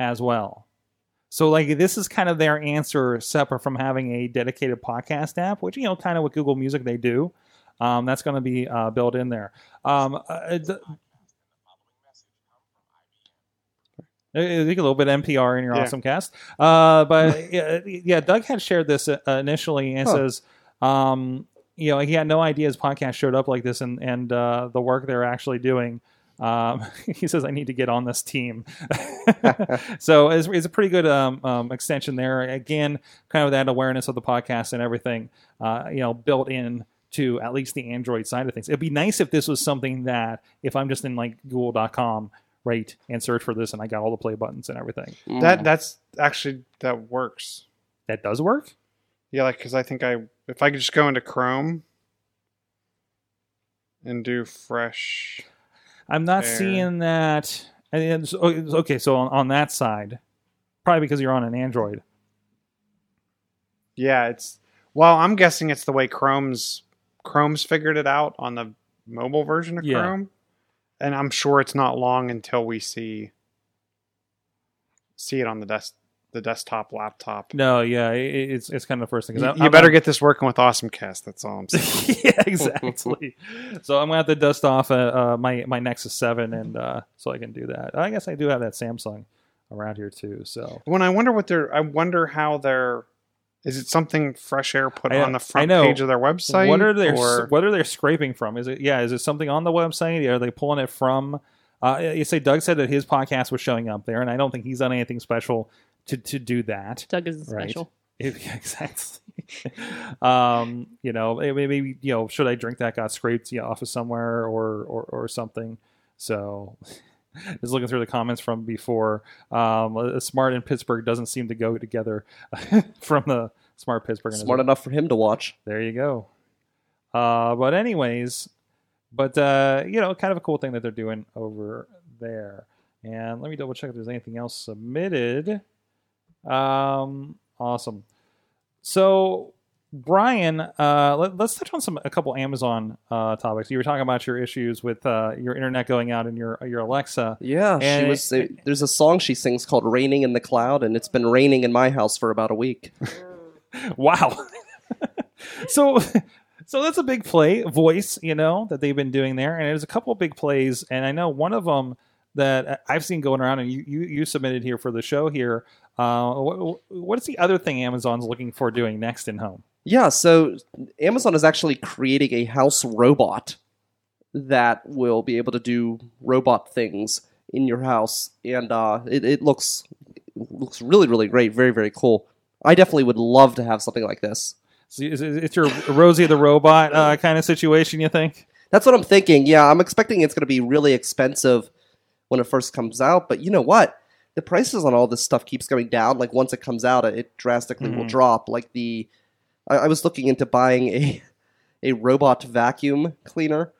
as well. So like this is kind of their answer, separate from having a dedicated podcast app, which you know, kind of with Google Music they do. Um, that's going to be uh, built in there. Um, uh, the, Uh, I a little bit NPR in your Yeah. awesome cast. Uh, but [LAUGHS] yeah, yeah, Doug had shared this uh, initially and Huh. says, um, you know, he had no idea his podcast showed up like this and, and uh, the work they're actually doing. Um, [LAUGHS] he says, I need to get on this team. [LAUGHS] so it's, it's a pretty good um, um, extension there. Again, kind of that awareness of the podcast and everything, uh, you know, built in to at least the Android side of things. It'd be nice if this was something that if I'm just in like google.com, right, and search for this and I got all the play buttons and everything. That mm. that's actually that works. That does work? Yeah, like because I think I if I could just go into Chrome and do fresh. I'm not Fair. seeing that. And it's- okay, so on, on that side, probably because you're on an Android. Yeah, it's well. I'm guessing it's the way Chrome's Chrome's figured it out on the mobile version of Yeah. Chrome, and I'm sure it's not long until we see see it on the desk the desktop laptop. No, yeah, it, it's it's kind of the first thing. You, I- you better get this working with AwesomeCast. That's all I'm saying. [LAUGHS] yeah, exactly. so I'm gonna have to dust off uh, uh, my my Nexus Seven, and uh, so I can do that. I guess I do have that Samsung around here too. So when I wonder what they're, I wonder how they're. Is it something Fresh Air put I- on the front page of their website? what are they? or- What are they scraping from? Is it yeah? Is it something on the website? Are they pulling it from? Uh, you say Doug said that his podcast was showing up there, and I don't think he's done anything special to to do that. Doug is Right. special. It- [LAUGHS] yeah, exactly. [LAUGHS] um, you know, maybe you know, should I drink that got scraped you know, off of somewhere or or, or something? So, [LAUGHS] just looking through the comments from before, um, smart in Pittsburgh doesn't seem to go together [LAUGHS] from the smart Pittsburgh. Smart enough for him to watch. There you go. Uh, but anyways, but uh, you know, kind of a cool thing that they're doing over there. And let me double check if there's anything else submitted. Um, awesome. So, Brian, uh, let, us touch on some a couple Amazon uh, topics. You were talking about your issues with uh, your internet going out and your your Alexa. Yeah, she And was. it- there's a song she sings called "Raining in the Cloud," and it's been raining in my house for about a week. [LAUGHS] Wow. [LAUGHS] so [LAUGHS] so that's a big play voice, you know, that they've been doing there and there's a couple of big plays and I know one of them that I've seen going around and you you, you submitted here for the show here. Uh, what, what is the other thing Amazon's looking for doing next in home? Yeah, so Amazon is actually creating a house robot that will be able to do robot things in your house, and uh, it, it looks looks really really great, very very cool. I definitely would love to have something like this. So it's your Rosie the robot uh, kind of situation, you think? That's what I'm thinking. Yeah, I'm expecting it's going to be really expensive when it first comes out, but you know what? The prices on all this stuff keeps going down. Like once it comes out, it drastically will Mhm. drop. Like the, I, I was looking into buying a a robot vacuum cleaner,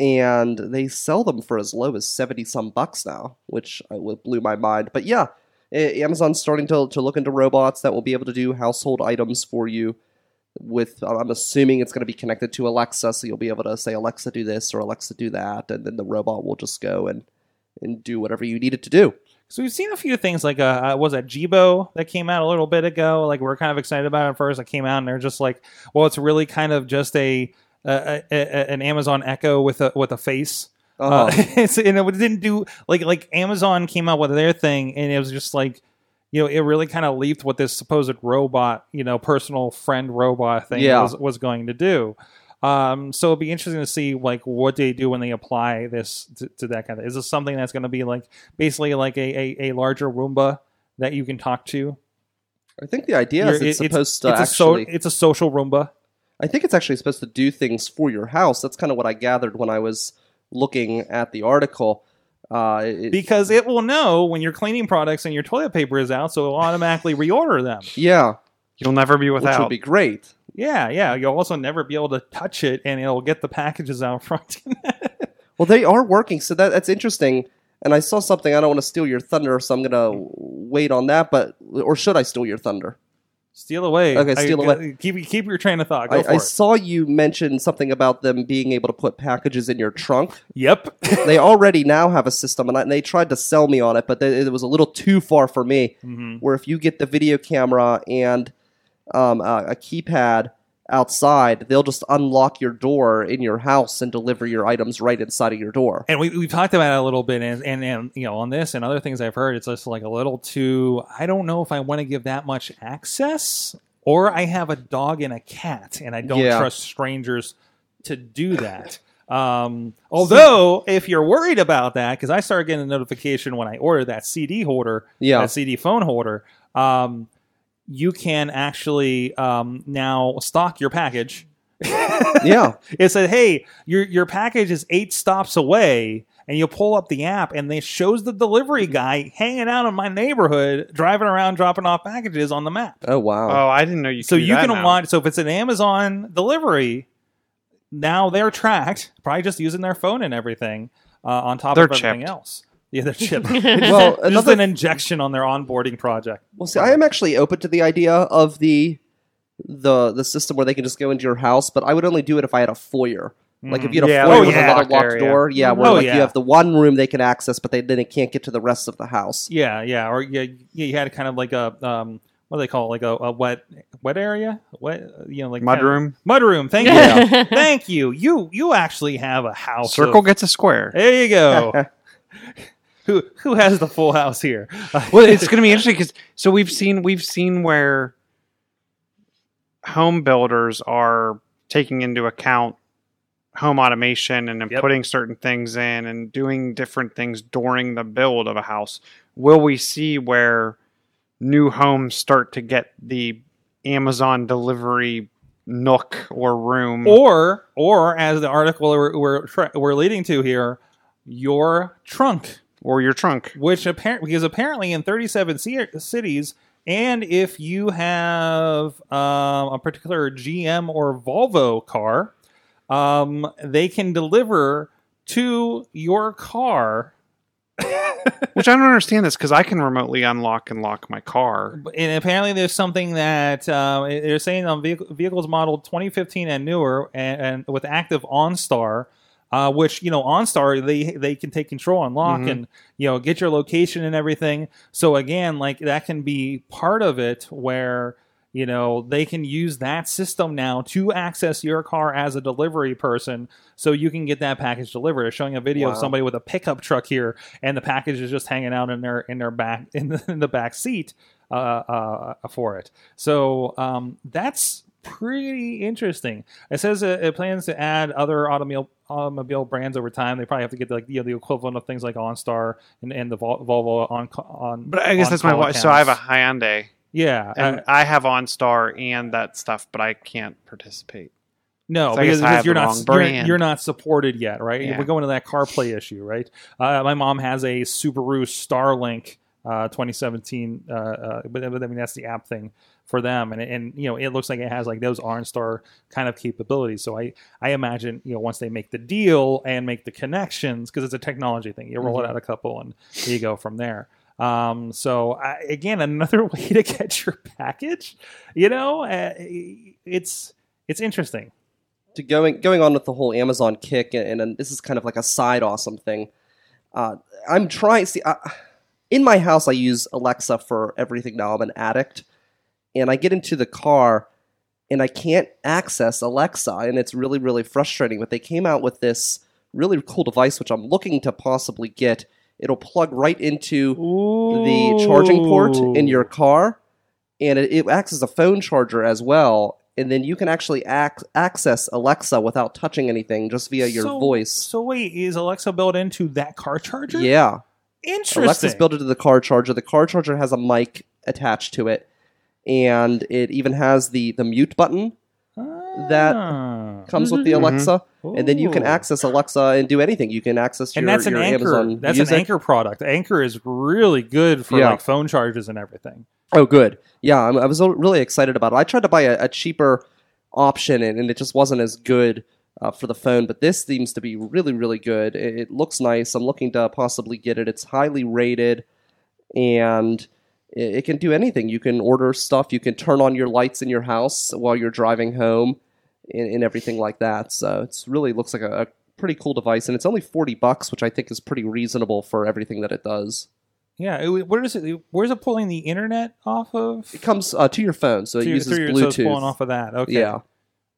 and they sell them for as low as seventy some bucks now, which uh, blew my mind. But yeah, Amazon's starting to to look into robots that will be able to do household items for you. with I'm assuming it's going to be connected to Alexa, so you'll be able to say Alexa do this or Alexa do that, and then the robot will just go and and do whatever you need it to do. So we've seen a few things like uh, uh was that Jibo that came out a little bit ago. Like we are kind of excited about it at first. It came out and they're just like, well, it's really kind of just a, a, a, a an Amazon Echo with a with a face. Uh-huh. Uh, [LAUGHS] and it didn't do like like Amazon came out with their thing, and it was just like, you know, it really kind of leaped what this supposed robot, you know, personal friend robot thing Yeah. was was going to do. Um, so it'll be interesting to see like what they do when they apply this to, to that kind of. Is this something that's going to be like basically like a, a, a larger Roomba that you can talk to? I think the idea is You're- it's supposed to it's a so, actually. it's a social Roomba. I think it's actually supposed to do things for your house. That's kind of what I gathered when I was looking at the article. Uh, it- because it will know when your cleaning products and your toilet paper is out, so it'll automatically reorder them. yeah, You'll never be without. which without. would be great. Yeah, yeah. You'll also never be able to touch it, and it'll get the packages out front. [LAUGHS] Well, they are working, so that that's interesting. And I saw something. I don't want to steal your thunder, so I'm gonna wait on that. But or should I steal your thunder? steal away. Okay, I- steal away. Keep keep your train of thought. Go I, for I saw you mention something about them being able to put packages in your trunk. Yep. [LAUGHS] they already now have a system, and, I, and they tried to sell me on it, but they, it was a little too far for me. Mm-hmm. Where if you get the video camera and um, a, a keypad outside, they'll just unlock your door in your house and deliver your items right inside of your door. and we we've talked about it a little bit, and, and and you know on this and other things I've heard, it's just like a little too. I don't know if I want to give that much access, or I have a dog and a cat, and I don't Yeah. trust strangers to do that. [LAUGHS] Um, although, if you're worried about that, because I started getting a notification when I ordered that CD holder, Yeah. that CD phone holder, um, you can actually um, now stock your package [LAUGHS] yeah, [LAUGHS] it said, "Hey, your your package is eight stops away." And you pull up the app, and it shows the delivery guy hanging out in my neighborhood, driving around, dropping off packages on the map. oh wow. oh, I didn't know you. So do you that can now. watch. So if it's an Amazon delivery, now they're tracked, probably just using their phone and everything uh, on top They're of everything chipped. else. Yeah, they're [LAUGHS] chipped. Well, just another an injection on their onboarding project. Well, see, I am actually open to the idea of the the the system where they can just go into your house, but I would only do it if I had a foyer. Like if you had a Yeah, foyer like with a another locked locked area. door, yeah, where Oh, like yeah. you have the one room they can access, but they then it can't get to the rest of the house. Yeah, yeah, or yeah, yeah, you had kind of like a um, what do they call it? like a, a wet wet area, wet, you know, like Mud kind of- room? mud room. Thank you, Yeah. [LAUGHS] thank you. You you actually have a house. Circle of- gets a square. there you go. [LAUGHS] who who has the full house here? [LAUGHS] well, it's going to be interesting because so we've seen we've seen where home builders are taking into account home automation and then Yep. putting certain things in and doing different things during the build of a house. Will we see where new homes start to get the Amazon delivery nook or room? or or as the article we're we're, tra- we're leading to here, your trunk. Or your trunk. which apparently because apparently in 37 ci- cities and if you have um, a particular gm or volvo car um, they can deliver to your car [LAUGHS] Which I don't understand this because I can remotely unlock and lock my car. and apparently there's something that um, they're saying on vehicle, vehicles modeled 2015 and newer and, and with active OnStar, uh, which you know OnStar they they can take control and lock Mhm. and you know get your location and everything. So again, like that can be part of it where you know they can use that system now to access your car as a delivery person so you can get that package delivered showing a video of somebody with a pickup truck here and the package is just hanging out in their in their back [LAUGHS] in the, in the back seat uh, uh, for it so um, that's pretty interesting it says it, it plans to add other automobile automobile brands over time they probably have to get like you know, the equivalent of things like OnStar and, and the Vol- Volvo on on But I guess that's my. So I have a. Hyundai yeah and uh, I have OnStar and that stuff, but I can't participate. No, So because, because you're not you're, you're not supported yet, right? Yeah. We're going to that CarPlay issue, right? Uh, my mom has a Subaru Starlink uh, 2017, uh, uh, but, but I mean that's the app thing for them, and and you know it looks like it has like those OnStar kind of capabilities. So I I imagine you know once they make the deal and make the connections because it's a technology thing, you roll it Mhm. out a couple and you go from there. Um, so I, again, another [LAUGHS] way to get your package. You know, uh, it's it's interesting. to going going on with the whole Amazon kick, and, and this is kind of like a side awesome thing. Uh, I'm trying. See, I, in my house, I use Alexa for everything now. I'm an addict, and I get into the car, and I can't access Alexa, and it's really really frustrating. But they came out with this really cool device, which I'm looking to possibly get. It'll plug right into the charging port in your car, and it, it acts as a phone charger as well. And then you can actually ac- access Alexa without touching anything, just via your So- voice. So wait, is Alexa built into that car charger? Yeah, interesting. Alexa's built into the car charger. The car charger has a mic attached to it, and it even has the the mute button that Ah. comes with the Mhm. Alexa. And then you can access Alexa and do anything. You can access your, and that's an Anker. Amazon that's Music. an Anker product. Anker is really good for Yeah. like phone charges and everything. Oh, good. Yeah, I'm, I was really excited about it. I tried to buy a, a cheaper option, and, and it just wasn't as good uh, for the phone. But this seems to be really, really good. It, it looks nice. I'm looking to possibly get it. It's highly rated, and it, it can do anything. You can order stuff. You can turn on your lights in your house while you're driving home, and, and everything like that. So it's really looks like a, a pretty cool device, and it's only forty bucks, which I think is pretty reasonable for everything that it does. Yeah. Where is it? Where's it pulling the internet off of? It comes uh, to your phone, so it your- uses Bluetooth. So it's pulling off of that. Okay. Yeah.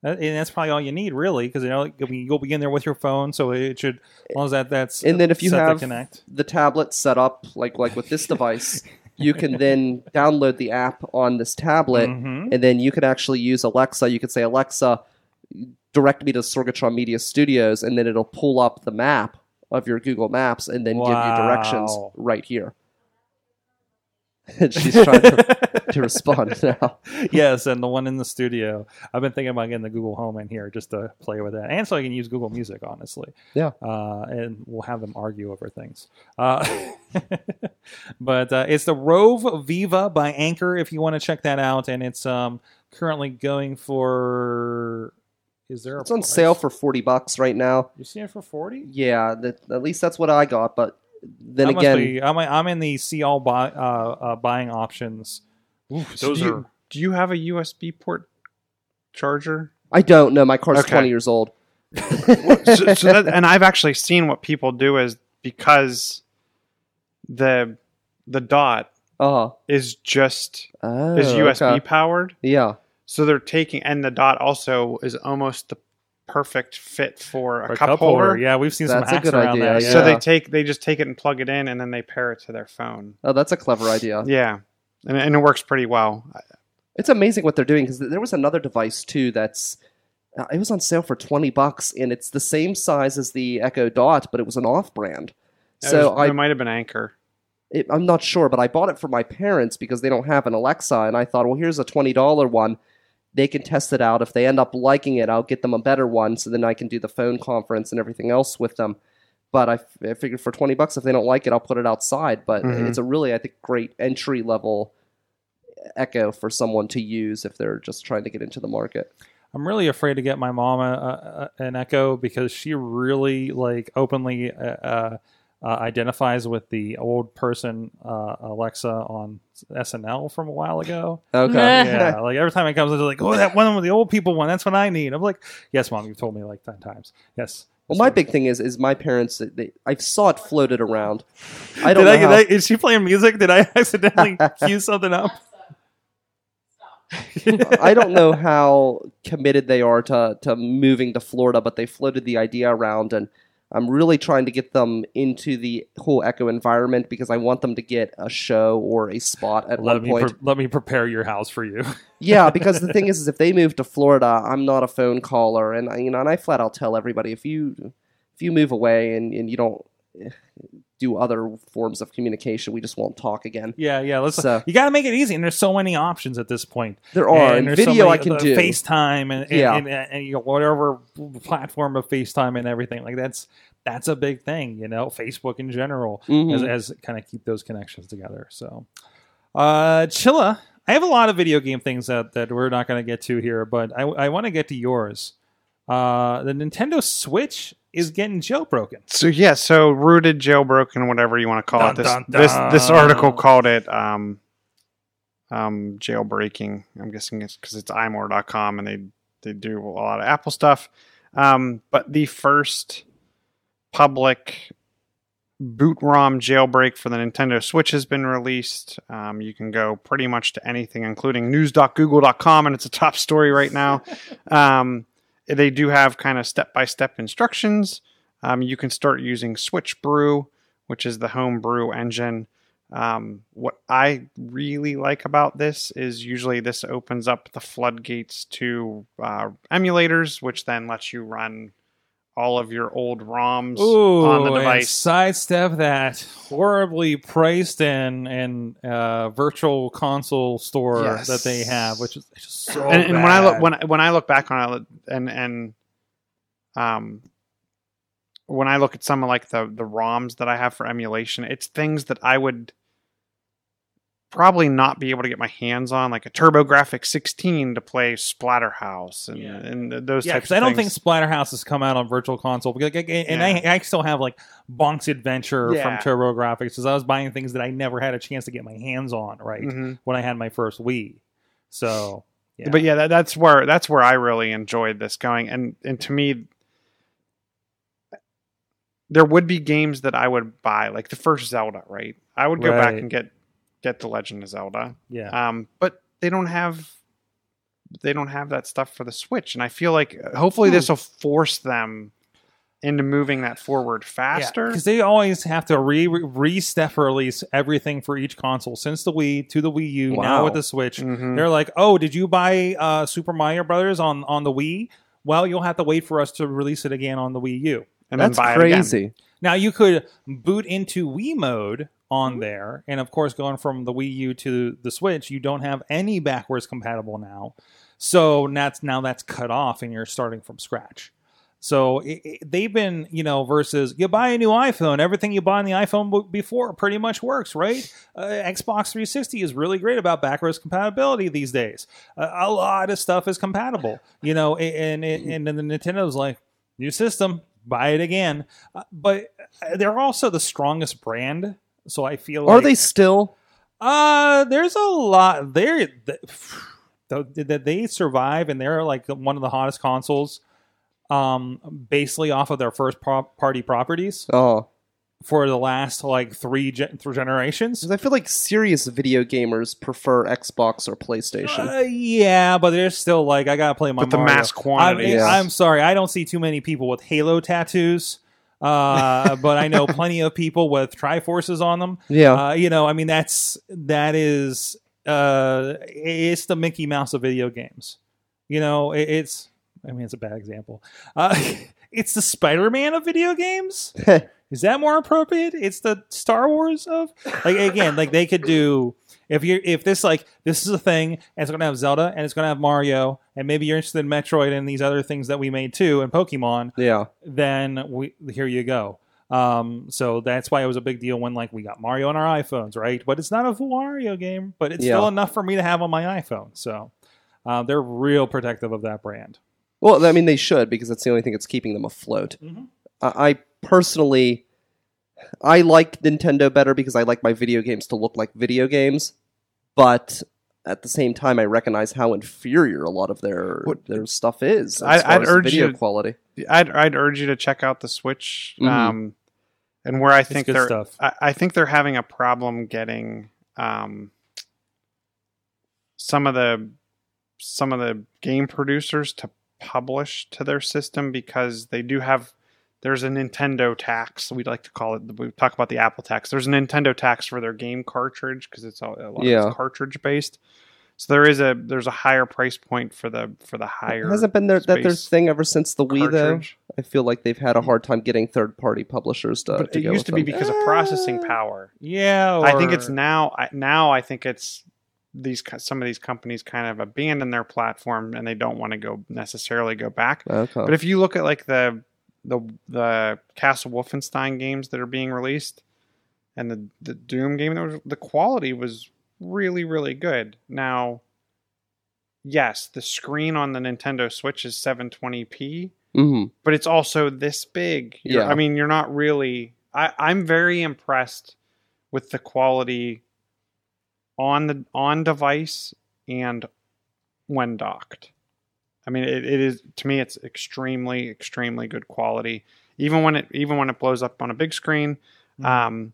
And that's probably all you need, really, because you know you'll be in there with your phone, so it should as long as that that's And then if you have the tablet set up like like with this device, you can [LAUGHS] then download the app on this tablet, Mhm. and then you can actually use Alexa. You could say Alexa, direct me to Sorgatron Media Studios, and then it'll pull up the map of your Google Maps and then give you directions right here. [LAUGHS] And she's trying to, [LAUGHS] to respond now. yes, and the one in the studio. I've been thinking about getting the Google Home in here just to play with that, and so I can use Google Music, honestly. Yeah. uh, and we'll have them argue over things. Uh, [LAUGHS] but uh, it's the Roav Viva by Anker. If you want to check that out, and it's um, currently going for. Is there? A It's on sale for forty bucks right now. You see it for forty? Yeah, that, at least that's what I got. But then That must again, be- I'm, I'm in the see all buy, uh, uh, buying options. So Those do you, are do you have a USB port charger? I don't know. My car's Okay. twenty years old. so, so that, and I've actually seen what people do is because the the dot Uh is just oh, is USB okay. powered, Yeah. so they're taking and the dot also is almost the perfect fit for a, a cup, holder. Yeah, we've seen That's a some hacks good around idea, that. yeah. So they take they just take it and plug it in, and then they pair it to their phone. Oh, that's a clever idea. Yeah, and, and it works pretty well. It's amazing what they're doing because there was another device too that's uh, it was on sale for twenty bucks and it's the same size as the Echo Dot, but it was an off-brand. So was- I it might have been Anker. it, I'm not sure, but I bought it for my parents because they don't have an Alexa, and I thought, well, here's a twenty dollar one. They can test it out. If they end up liking it, I'll get them a better one, so then I can do the phone conference and everything else with them. But I, f- I figured for twenty bucks, if they don't like it, I'll put it outside. But Mhm. it's a really, I think, great entry level Echo for someone to use if they're just trying to get into the market. I'm really afraid to get my mom a, a, an Echo because she really like openly uh, uh, identifies with the old person uh, Alexa on SNL from a while ago. Okay. [LAUGHS] yeah, like every time it comes, it's like, oh, that one with the old people one. That's what I need. I'm like, yes, mom, you've told me like ten times. Yes. Well, my big thing is is my parents. They, I saw it floated around. I don't Did know. I, how- did I- is she playing music? Did I [LAUGHS] accidentally [LAUGHS] cue something up? I don't know how committed they are to to moving to Florida, but they floated the idea around, and I'm really trying to get them into the whole Echo environment because I want them to get a show or a spot at Let one me point. pre- let me prepare your house for you. [LAUGHS] yeah, because the thing is, is if they move to Florida, I'm not a phone caller, and I- you know, and I flat out tell everybody if you if you move away and, and you don't do other forms of communication, we just won't talk again. Yeah, yeah. Let's. So- you got to make it easy, and there's so many options at this point. There are and there's so video many- I can do. FaceTime and and, Yeah. and, and, you know, whatever platform of FaceTime and everything like that's that's a big thing. You know, Facebook in general Mhm. as, as kind of keep those connections together. So, uh, Chilla, I have a lot of video game things that that we're not going to get to here, but I I want to get to yours. Uh, the Nintendo Switch is getting jailbroken. So yeah, so rooted, jailbroken, whatever you want to call Dun, it. This dun, this this article called it um, um, jailbreaking. I'm guessing it's because it's imore.com and they they do a lot of Apple stuff. Um, but the first public boot ROM jailbreak for the Nintendo Switch has been released. Um, you can go pretty much to anything, including news.google.com, and it's a top story right now. [LAUGHS] um, they do have kind of step by step instructions. Um, you can start using Switch Brew, which is the home brew engine. Um, what I really like about this is usually this opens up the floodgates to uh, emulators, which then lets you run all of your old ROMs Ooh, on the device. sidestep that horribly priced and and uh, virtual console store Yes. that they have, which is just so. and, and when I look when when I look back on it and and um when I look at some of like the the ROMs that I have for emulation, it's things that I would probably not be able to get my hands on, like a TurboGrafx 16 to play Splatterhouse and Yeah. and those yeah, types. of I don't think. Splatterhouse has come out on Virtual Console. Because, like, and I, I still have like Bonk's Adventure Yeah. from TurboGrafx because I was buying things that I never had a chance to get my hands on right Mhm. when I had my first Wii. So, yeah. But yeah, that, that's where that's where I really enjoyed this going, and and to me, there would be games that I would buy, like the first Zelda. Right, I would go back and get get the Legend of Zelda. yeah, Um, but they don't have they don't have that stuff for the Switch, and I feel like uh, hopefully this will force them into moving that forward faster. because they always have to re re step release everything for each console since the Wii to the Wii U now with the Switch. Mhm. They're like, oh, did you buy uh, Super Mario Brothers on on the Wii? Well, you'll have to wait for us to release it again on the Wii U. and That's then buy it again. crazy. Now you could boot into Wii mode Mm-hmm. On there, and of course, going from the Wii U to the Switch, you don't have any backwards compatible now. So that's now that's cut off, and you're starting from scratch. So it, it- they've been, you know, versus you buy a new iPhone, everything you buy on the iPhone before pretty much works, right? Uh, Xbox 360 is really great about backwards compatibility these days. Uh, a lot of stuff is compatible, you know, and and, and then the Nintendo's like new system, buy it again. Uh, but they're also the strongest brand, so I feel like Are they still? uh, there's a lot there that that they survive, and they're like one of the hottest consoles. Um, basically off of their first pro- party properties Oh, for the last like three, gen- three generations. 'Cause I feel like serious video gamers prefer Xbox or PlayStation. Uh, yeah, but they're still like I gotta play my But the Mario. mass quantity. I'm, Yeah. I'm sorry, I don't see too many people with Halo tattoos. Uh, but I know plenty of people with Triforces on them. yeah, Uh, you know, I mean, that's that is uh, it's the Mickey Mouse of video games. You know, it, it's I mean, it's a bad example. Uh, [LAUGHS] it's the Spider Man of video games. [LAUGHS] Is that more appropriate? It's the Star Wars of like again, like they could do if you if this like this is a thing and it's gonna have Zelda and it's gonna have Mario and maybe you're interested in Metroid and these other things that we made too and Pokemon, yeah. then we here you go. Um, so that's why it was a big deal when like we got Mario on our iPhones, right? But it's not a full Mario game, but it's Yeah. still enough for me to have on my iPhone. So uh, they're real protective of that brand. Well, I mean, they should because that's the only thing that's keeping them afloat. Mhm. I, I personally, I like Nintendo better because I like my video games to look like video games, but at the same time, I recognize how inferior a lot of their What- their stuff is. As I- far I'd as urge video you to- quality. I'd I'd urge you to check out the Switch. Mhm. Um, and where I think good they're stuff. I, I think they're having a problem getting um, some of the some of the game producers to publish to their system because they do have there's a Nintendo tax we'd like to call it we talk about the Apple tax there's a Nintendo tax for their game cartridge because it's all, a lot Yeah. of it's cartridge based so there is a there's a higher price point for the for the higher Hasn't been their, that their thing ever since the Wii though. I feel like they've had a hard time getting third party publishers to. but to it go used to be them. because of processing power Yeah, I think it's now. I, now I think it's these some of these companies kind of abandon their platform and they don't want to go necessarily go back. Okay. But if you look at like the the the Castle Wolfenstein games that are being released and the the Doom game, was, the quality was really really good. Now, yes, the screen on the Nintendo Switch is 720p, hmm but it's also this big. You're- Yeah. I mean, you're not really. I, I'm very impressed with the quality on the on device and when docked. I mean, it, it is to me, it's extremely, extremely good quality. Even when it even when it blows up on a big screen. Um,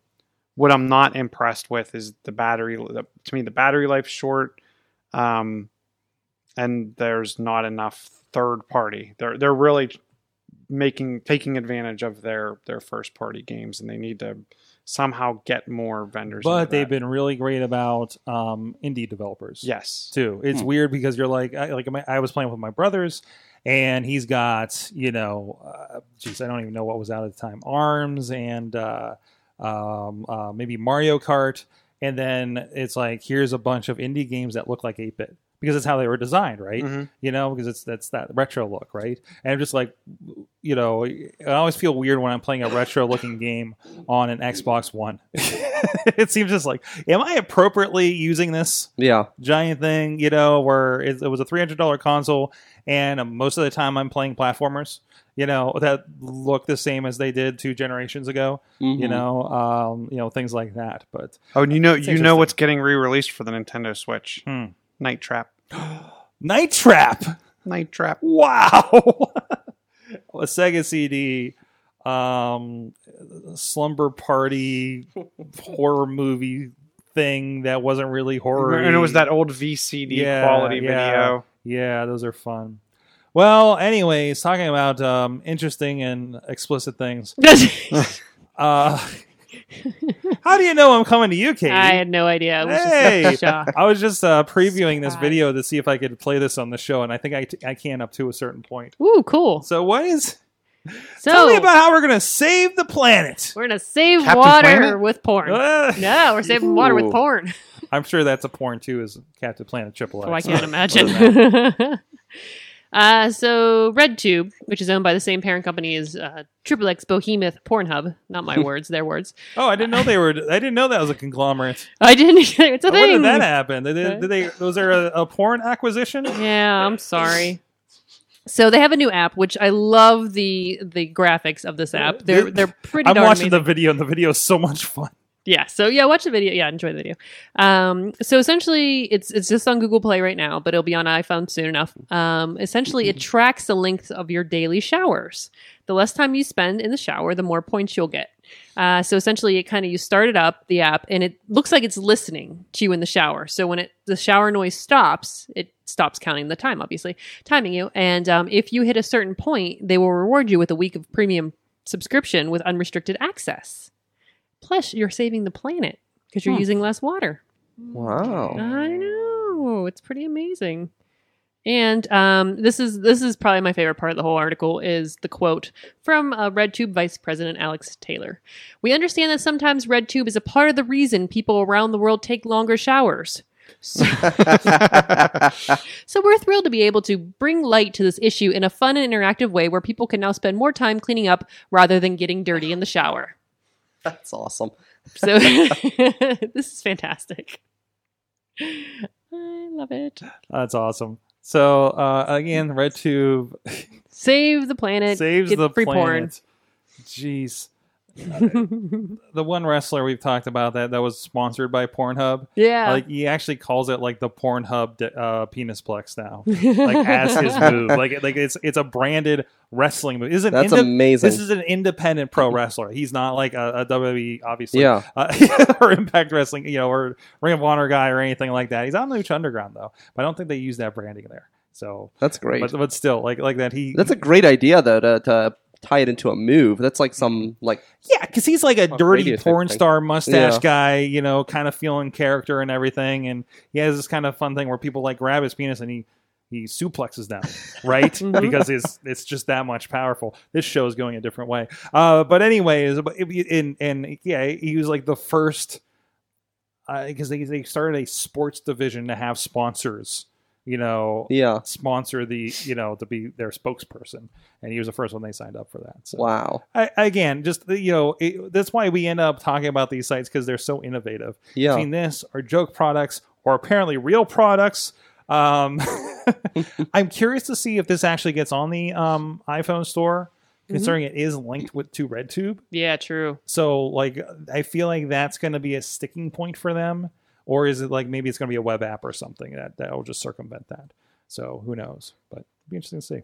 what I'm not impressed with is the battery. The, to me, the battery life's short. Um, and there's not enough third party. They're they're really making taking advantage of their their first party games, and they need to somehow get more vendors. But they've been really great about um, indie developers. yes, too. It's Hmm. weird because you're like, I, like my, I was playing with my brothers, and he's got, you know, uh, geez, I don't even know what was out at the time, Arms and uh, um, uh, maybe Mario Kart, and then it's like here's a bunch of indie games that look like 8-bit because it's how they were designed, right? Mhm. You know, because it's that's that retro look, right? And I'm just like, you know, I always feel weird when I'm playing a retro looking game on an Xbox One. [LAUGHS] it seems just like, am I appropriately using this? Yeah. giant thing, you know, where it, it was a three hundred dollar console, and most of the time I'm playing platformers, you know, that look the same as they did two generations ago, you Mhm. know, um, you know, things like that. But Oh, and you know you know what's getting re-released for the Nintendo Switch? hmm. Night Trap. [GASPS] Night Trap, Night Trap. wow, [LAUGHS] a Sega CD, um, slumber party [LAUGHS] horror movie thing that wasn't really horror, And it was that old VCD Yeah, quality yeah. video. Yeah, those are fun. Well, anyways, talking about um, interesting and explicit things. [LAUGHS] Uh, how do you know I'm coming to you, Katie? I had no idea. I was Hey! just. I was just uh, previewing this Surprise. video to see if I could play this on the show, and I think I, t- I can up to a certain point. Ooh, cool. So, what is? So tell me about how we're gonna save the planet. we're gonna save Captain water Planet? with porn. Uh, [LAUGHS] no, we're saving water with porn. I'm sure that's a porn too. Is Captain Planet Triple X? Oh, I can't imagine. [LAUGHS] uh, so RedTube, which is owned by the same parent company as uh, Triple X Behemoth Pornhub, not my [LAUGHS] words, their words. Oh, I didn't know they were. I didn't know that was a conglomerate. [LAUGHS] I didn't. It's a When thing. did that happen? Did they, did they was there a, a porn acquisition? Yeah, I'm sorry. So they have a new app, which I love the the graphics of this app. They're they're pretty. I'm darn watching the video, and the video is so much fun. Yeah. So yeah, watch the video. Yeah, enjoy the video. Um, so essentially, it's it's just on Google Play right now, but it'll be on iPhone soon enough. Um, essentially, it tracks the length of your daily showers. The less time you spend in the shower, the more points you'll get. Uh, so essentially, it kind of you start it up the app, and it looks like it's listening to you in the shower. So when it the shower noise stops, it stops counting the time, obviously timing you. And um, if you hit a certain point, they will reward you with a week of premium subscription with unrestricted access. Plus, you're saving the planet because you're Hmm. using less water. Wow. I know it's pretty amazing. And um, this is this is probably my favorite part of the whole article is the quote from uh, RedTube Vice President Alex Taylor. We understand that sometimes RedTube is a part of the reason people around the world take longer showers. So, [LAUGHS] so we're thrilled to be able to bring light to this issue in a fun and interactive way where people can now spend more time cleaning up rather than getting dirty in the shower. [LAUGHS] That's awesome. So [LAUGHS] [LAUGHS] this is fantastic. I love it. That's awesome. So uh, again, RedTube Save the planet. saves get the free planet. Jeez, porn. [LAUGHS] the one wrestler we've talked about that that was sponsored by Pornhub, yeah. like he actually calls it like the Pornhub de- uh, penisplex now, [LAUGHS] like as his move. Like like it's it's a branded wrestling move. Is it That's amazing. This is an independent pro wrestler. He's not like a, a WWE, obviously. Yeah. Uh, [LAUGHS] or Impact Wrestling, you know, or Ring of Honor guy or anything like that. He's on Lucha Underground though, but I don't think they use that branding there. So, That's great. but but still, like like that, he That's a great idea though to, to tie it into a move. That's like some like yeah, because he's like a dirty radio type porn thing. star mustache Yeah. guy, you know, kind of feeling character and everything, and he has this kind of fun thing where people like grab his penis and he. He suplexes them, [LAUGHS] right? Mhm. because it's it's just that much powerful. This show is going a different way. Uh, but anyways, but it- and and yeah, he was like the first because they they started a sports division to have sponsors, you know, yeah. sponsor the you know to be their spokesperson, and he was the first one they signed up for that. So Wow. I, again, just you know, it, that's why we end up talking about these sites because they're so innovative. Yeah. Between this or joke products or apparently real products. Um, [LAUGHS] [LAUGHS] I'm curious to see if this actually gets on the um, iPhone store, Mm-hmm. considering it is linked with to RedTube. Yeah, true. So like I feel like that's going to be a sticking point for them, or is it like maybe it's going to be a web app or something that that will just circumvent that? So who knows? But it'd be interesting to see.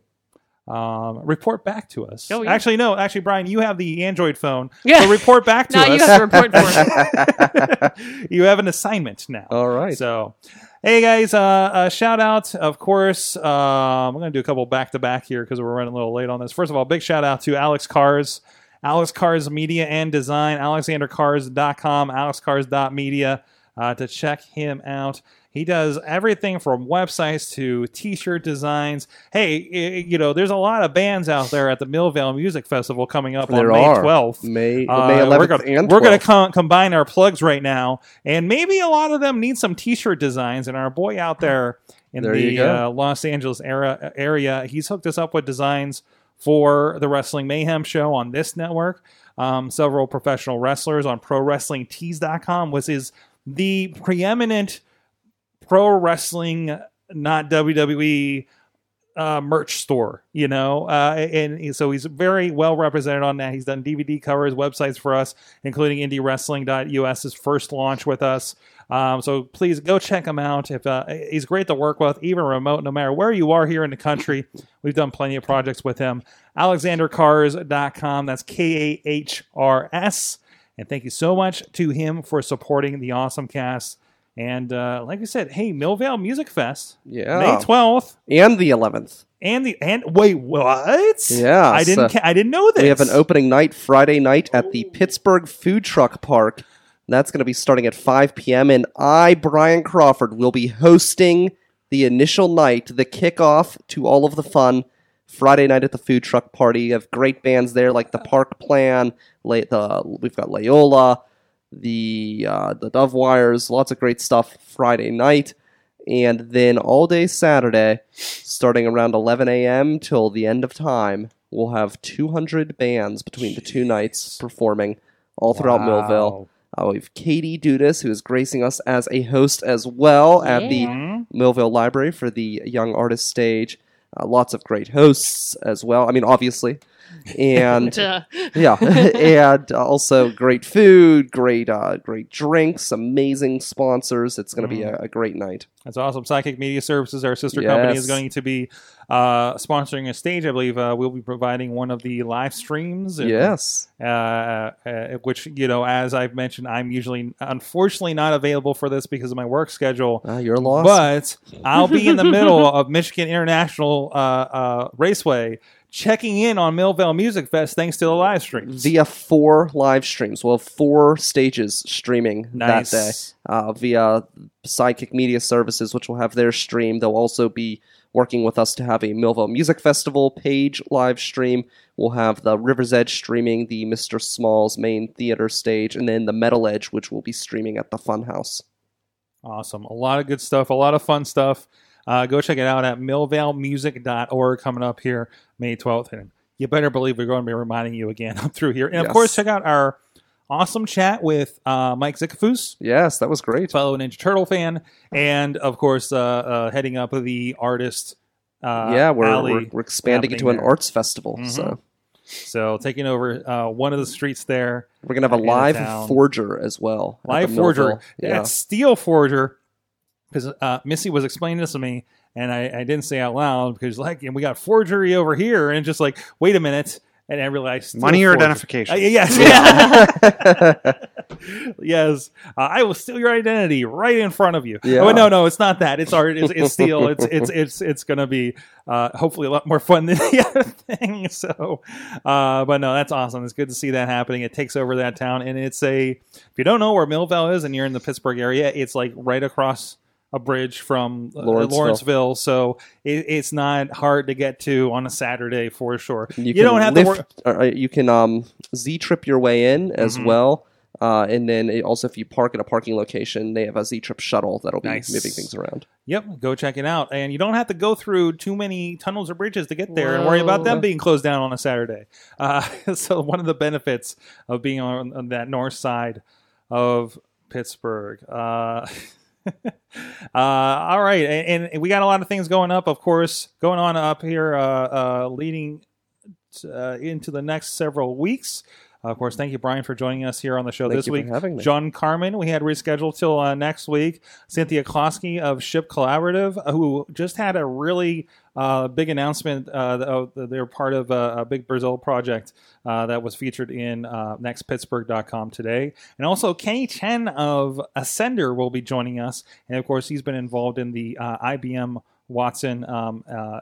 Um, report back to us. Oh, yeah. Actually, no. Actually, Brian, you have the Android phone. [LAUGHS] Yeah. So report back to Now us. you have to report for it. [LAUGHS] you have an assignment now. All right. So, hey guys, uh, uh, shout out, of course. Um, I'm going to do a couple back to back here because we're running a little late on this. First of all, big shout out to Alex Kahrs, Alex Kahrs Media and Design, AlexanderKahrs.com, AlexKahrs.media uh, to check him out. He does everything from websites to T-shirt designs. Hey, you know, there's a lot of bands out there at the Millvale Music Festival coming up There on May are. 12th. May, Uh, May 11th we're gonna, and we're gonna com- combine our plugs right now, and maybe a lot of them need some T-shirt designs. And our boy out there in There the uh, Los Angeles era, area, he's hooked us up with designs for the Wrestling Mayhem show on this network. Um, several professional wrestlers on ProWrestlingTees.com, was is the preeminent pro wrestling, not WWE uh, merch store, you know, uh, and so he's very well represented on that. He's done DVD covers, websites for us, including IndieWrestling.us's first launch with us. Um, so please go check him out. If uh, he's great to work with, even remote, no matter where you are here in the country, we've done plenty of projects with him. AlexanderKahrs.com. That's K A H R S. And thank you so much to him for supporting the awesome cast. And uh, like I said, hey, Millvale Music Fest, Yeah. May twelfth, and the 11th. and the and wait, what? Yeah, I didn't. ca- I didn't know this. We have an opening night Friday night at the Pittsburgh Food Truck Park. That's going to be starting at 5 p.m. And I, Brian Crawford, will be hosting the initial night, the kickoff to all of the fun. Friday night at the food truck party. You have great bands there like the Park Plan. La- the, we've got Layola, the uh, the Dove Wires. Lots of great stuff Friday night. And then all day Saturday, starting around 11 a.m. till the end of time, we'll have 200 bands between the two nights performing all throughout Millvale. Uh, we have Katie Dudas, who is gracing us as a host as well at the. Millvale Library for the Young Artist Stage. Uh, lots of great hosts as well. I mean, obviously. And [LAUGHS] yeah, [LAUGHS] and also great food, great uh, great drinks, amazing sponsors. It's going to be a, a great night. That's awesome. Sidekick Media Services, our sister company, is going to be uh, sponsoring a stage. I believe uh, we'll be providing one of the live streams. and, Yes, Uh, uh, which you know, as I've mentioned, I'm usually unfortunately not available for this because of my work schedule. uh, you're lost. But I'll be in the middle of Michigan International uh, uh, Raceway, checking in on Millvale Music Fest thanks to the live streams. via four live streams. We'll have four stages streaming Nice. that day uh, via Sidekick Media Services, which will have their stream. They'll also be working with us to have a Millvale Music Festival page live stream. We'll have the River's Edge streaming the Mr. Smalls main theater stage, and then the Metal Edge, which will be streaming at the Funhouse. Awesome. A lot of good stuff, a lot of fun stuff. Uh, go check it out at millvalemusic.org coming up here May 12th. And you better believe we're going to be reminding you again [LAUGHS] up through here. And of Yes. course, check out our awesome chat with uh, Mike Zickafus, Yes, that was great. fellow Ninja Turtle fan, and of course, uh, uh, heading up the artist. Uh, yeah, we're, we're, we're expanding into an there. arts festival. Mhm. So So taking over uh, one of the streets there. we're going to have a live forger as well. Live Forger. Yeah. Steel Forger. Because uh, Missy was explaining this to me, and I, I didn't say out loud because, like, and we got forgery over here, and just like, wait a minute, and I realized Money or Forger. identification? Uh, yes, [LAUGHS] [LAUGHS] yes. Uh, I will steal your identity right in front of you. Yeah. Oh, no, no, it's not that. It's art. It's, it's steel. It's [LAUGHS] it's it's it's gonna be uh, hopefully a lot more fun than the other thing. So, uh, but no, that's awesome. It's good to see that happening. It takes over that town, and it's a. If you don't know where Millvale is, and you're in the Pittsburgh area, it's like right across a bridge from uh, Lawrenceville. Lawrenceville. So it, it's not hard to get to on a Saturday for sure. You, can don't have to lift, work. uh, you can um, Z trip your way in as Mhm. well. Uh, and then it- also, if you park at a parking location, they have a Z trip shuttle that'll be Nice. moving things around. Yep, go check it out. And you don't have to go through too many tunnels or bridges to get there and worry about them being closed down on a Saturday. Uh, [LAUGHS] so, one of the benefits of being on, on that north side of Pittsburgh. Uh, [LAUGHS] [LAUGHS] Uh, all right, and, and we got a lot of things going up, of course, going on up here, uh, uh, leading uh, into the next several weeks. Of course, thank you, Brian, for joining us here on the show Thank this you for week. having me. John Carmen, we had rescheduled till uh, next week. Cynthia Closkey of Shift Collaborative, uh, who just had a really uh, big announcement. Uh, they're part of a, a big Brazil project uh, that was featured in uh, nextpittsburgh.com today. And also, Kenny Chen of Ascender will be joining us. And of course, he's been involved in the uh, IBM Watson um, uh,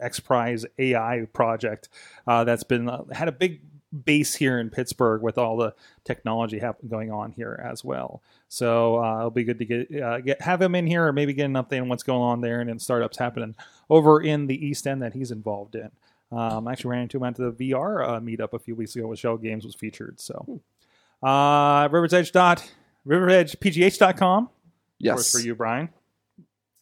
X Prize AI project uh, that's been uh, had a big base here in Pittsburgh with all the technology hap- going on here as well. So uh, it'll be good to get uh, get have him in here or maybe get an update on what's going on there and in startups happening over in the East End that he's involved in. Um, I actually ran into him at the VR uh, meetup a few weeks ago with Shell Games was featured. So uh, River's Edge dot riveredgepgh.com. Of Yes, course, for you, Brian.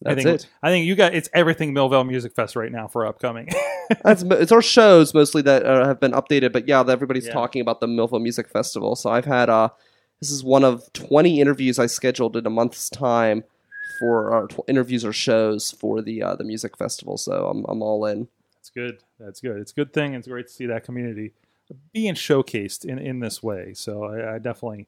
That's I think it. I think you got it's everything Millvale Music Fest right now for upcoming. [LAUGHS] That's it's our shows mostly that uh, have been updated, but yeah, everybody's Yeah. talking about the Milva Music Festival. So I've had uh, this is one of twenty interviews I scheduled in a month's time for our tw- interviews or shows for the uh, the music festival. So I'm I'm all in. That's good. That's good. It's a good thing. It's great to see that community being showcased in, in this way. So I, I definitely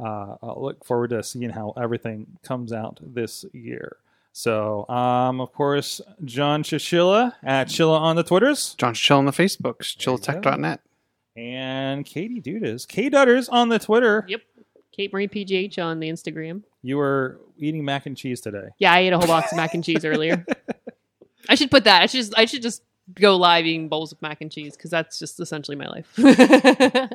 uh, I'll look forward to seeing how everything comes out this year. So, um, of course, John Chichilla at Chilla on the Twitters John chill on the Facebooks, There you chillatech.net. and Katie Dudas, K Dutters on the Twitter. Yep. Kate Marie PGH on the Instagram. You were eating mac and cheese today. Yeah, I ate a whole box of mac and cheese earlier. [LAUGHS] I should put that. I should just, I should just go live eating bowls of mac and cheese because that's just essentially my life. [LAUGHS]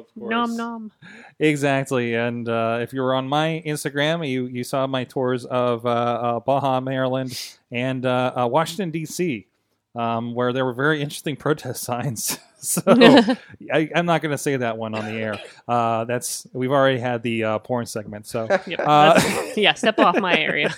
Of nom nom. Exactly, and uh, if you were on my Instagram, you you saw my tours of uh, uh, Baja, Maryland, and uh, uh, Washington D.C., um, where there were very interesting [LAUGHS] protest signs. [LAUGHS] so [LAUGHS] I, I'm not going to say that one on the air. Uh, that's we've already had the uh, porn segment, so Yep, Uh, yeah, step off my area.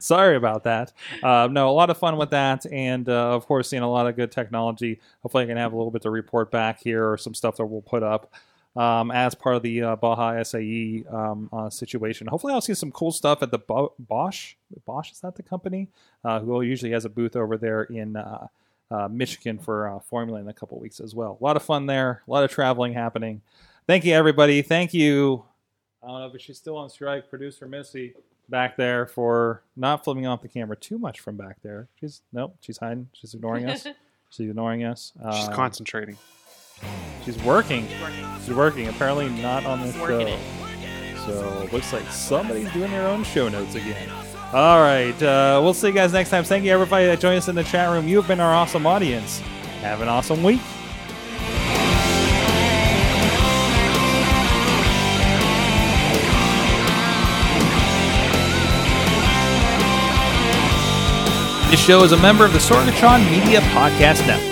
sorry about that. Uh, no, a lot of fun with that, and uh, of course, seeing a lot of good technology. Hopefully, I can have a little bit to report back here, or some stuff that we'll put up um, as part of the uh, Baja SAE um, uh, situation. Hopefully, I'll see some cool stuff at the Bo- Bosch. Bosch is that the company uh, who usually has a booth over there in. Uh, uh, Michigan for uh, Formula in a couple weeks as well. A lot of fun there, a lot of traveling happening. Thank you, everybody. Thank you. I don't know if she's still on strike. Producer Missy back there for not flipping off the camera too much from back there. She's nope, she's hiding. She's ignoring us. [LAUGHS] She's ignoring us. She's Um, concentrating. She's working. She's working. Apparently not on this show. it. So looks like somebody's doing their own show notes again. All right. Uh, we'll see you guys next time. Thank you, everybody that joined us in the chat room. You have been our awesome audience. Have an awesome week. This show is a member of the Sorgatron Media Podcast Network.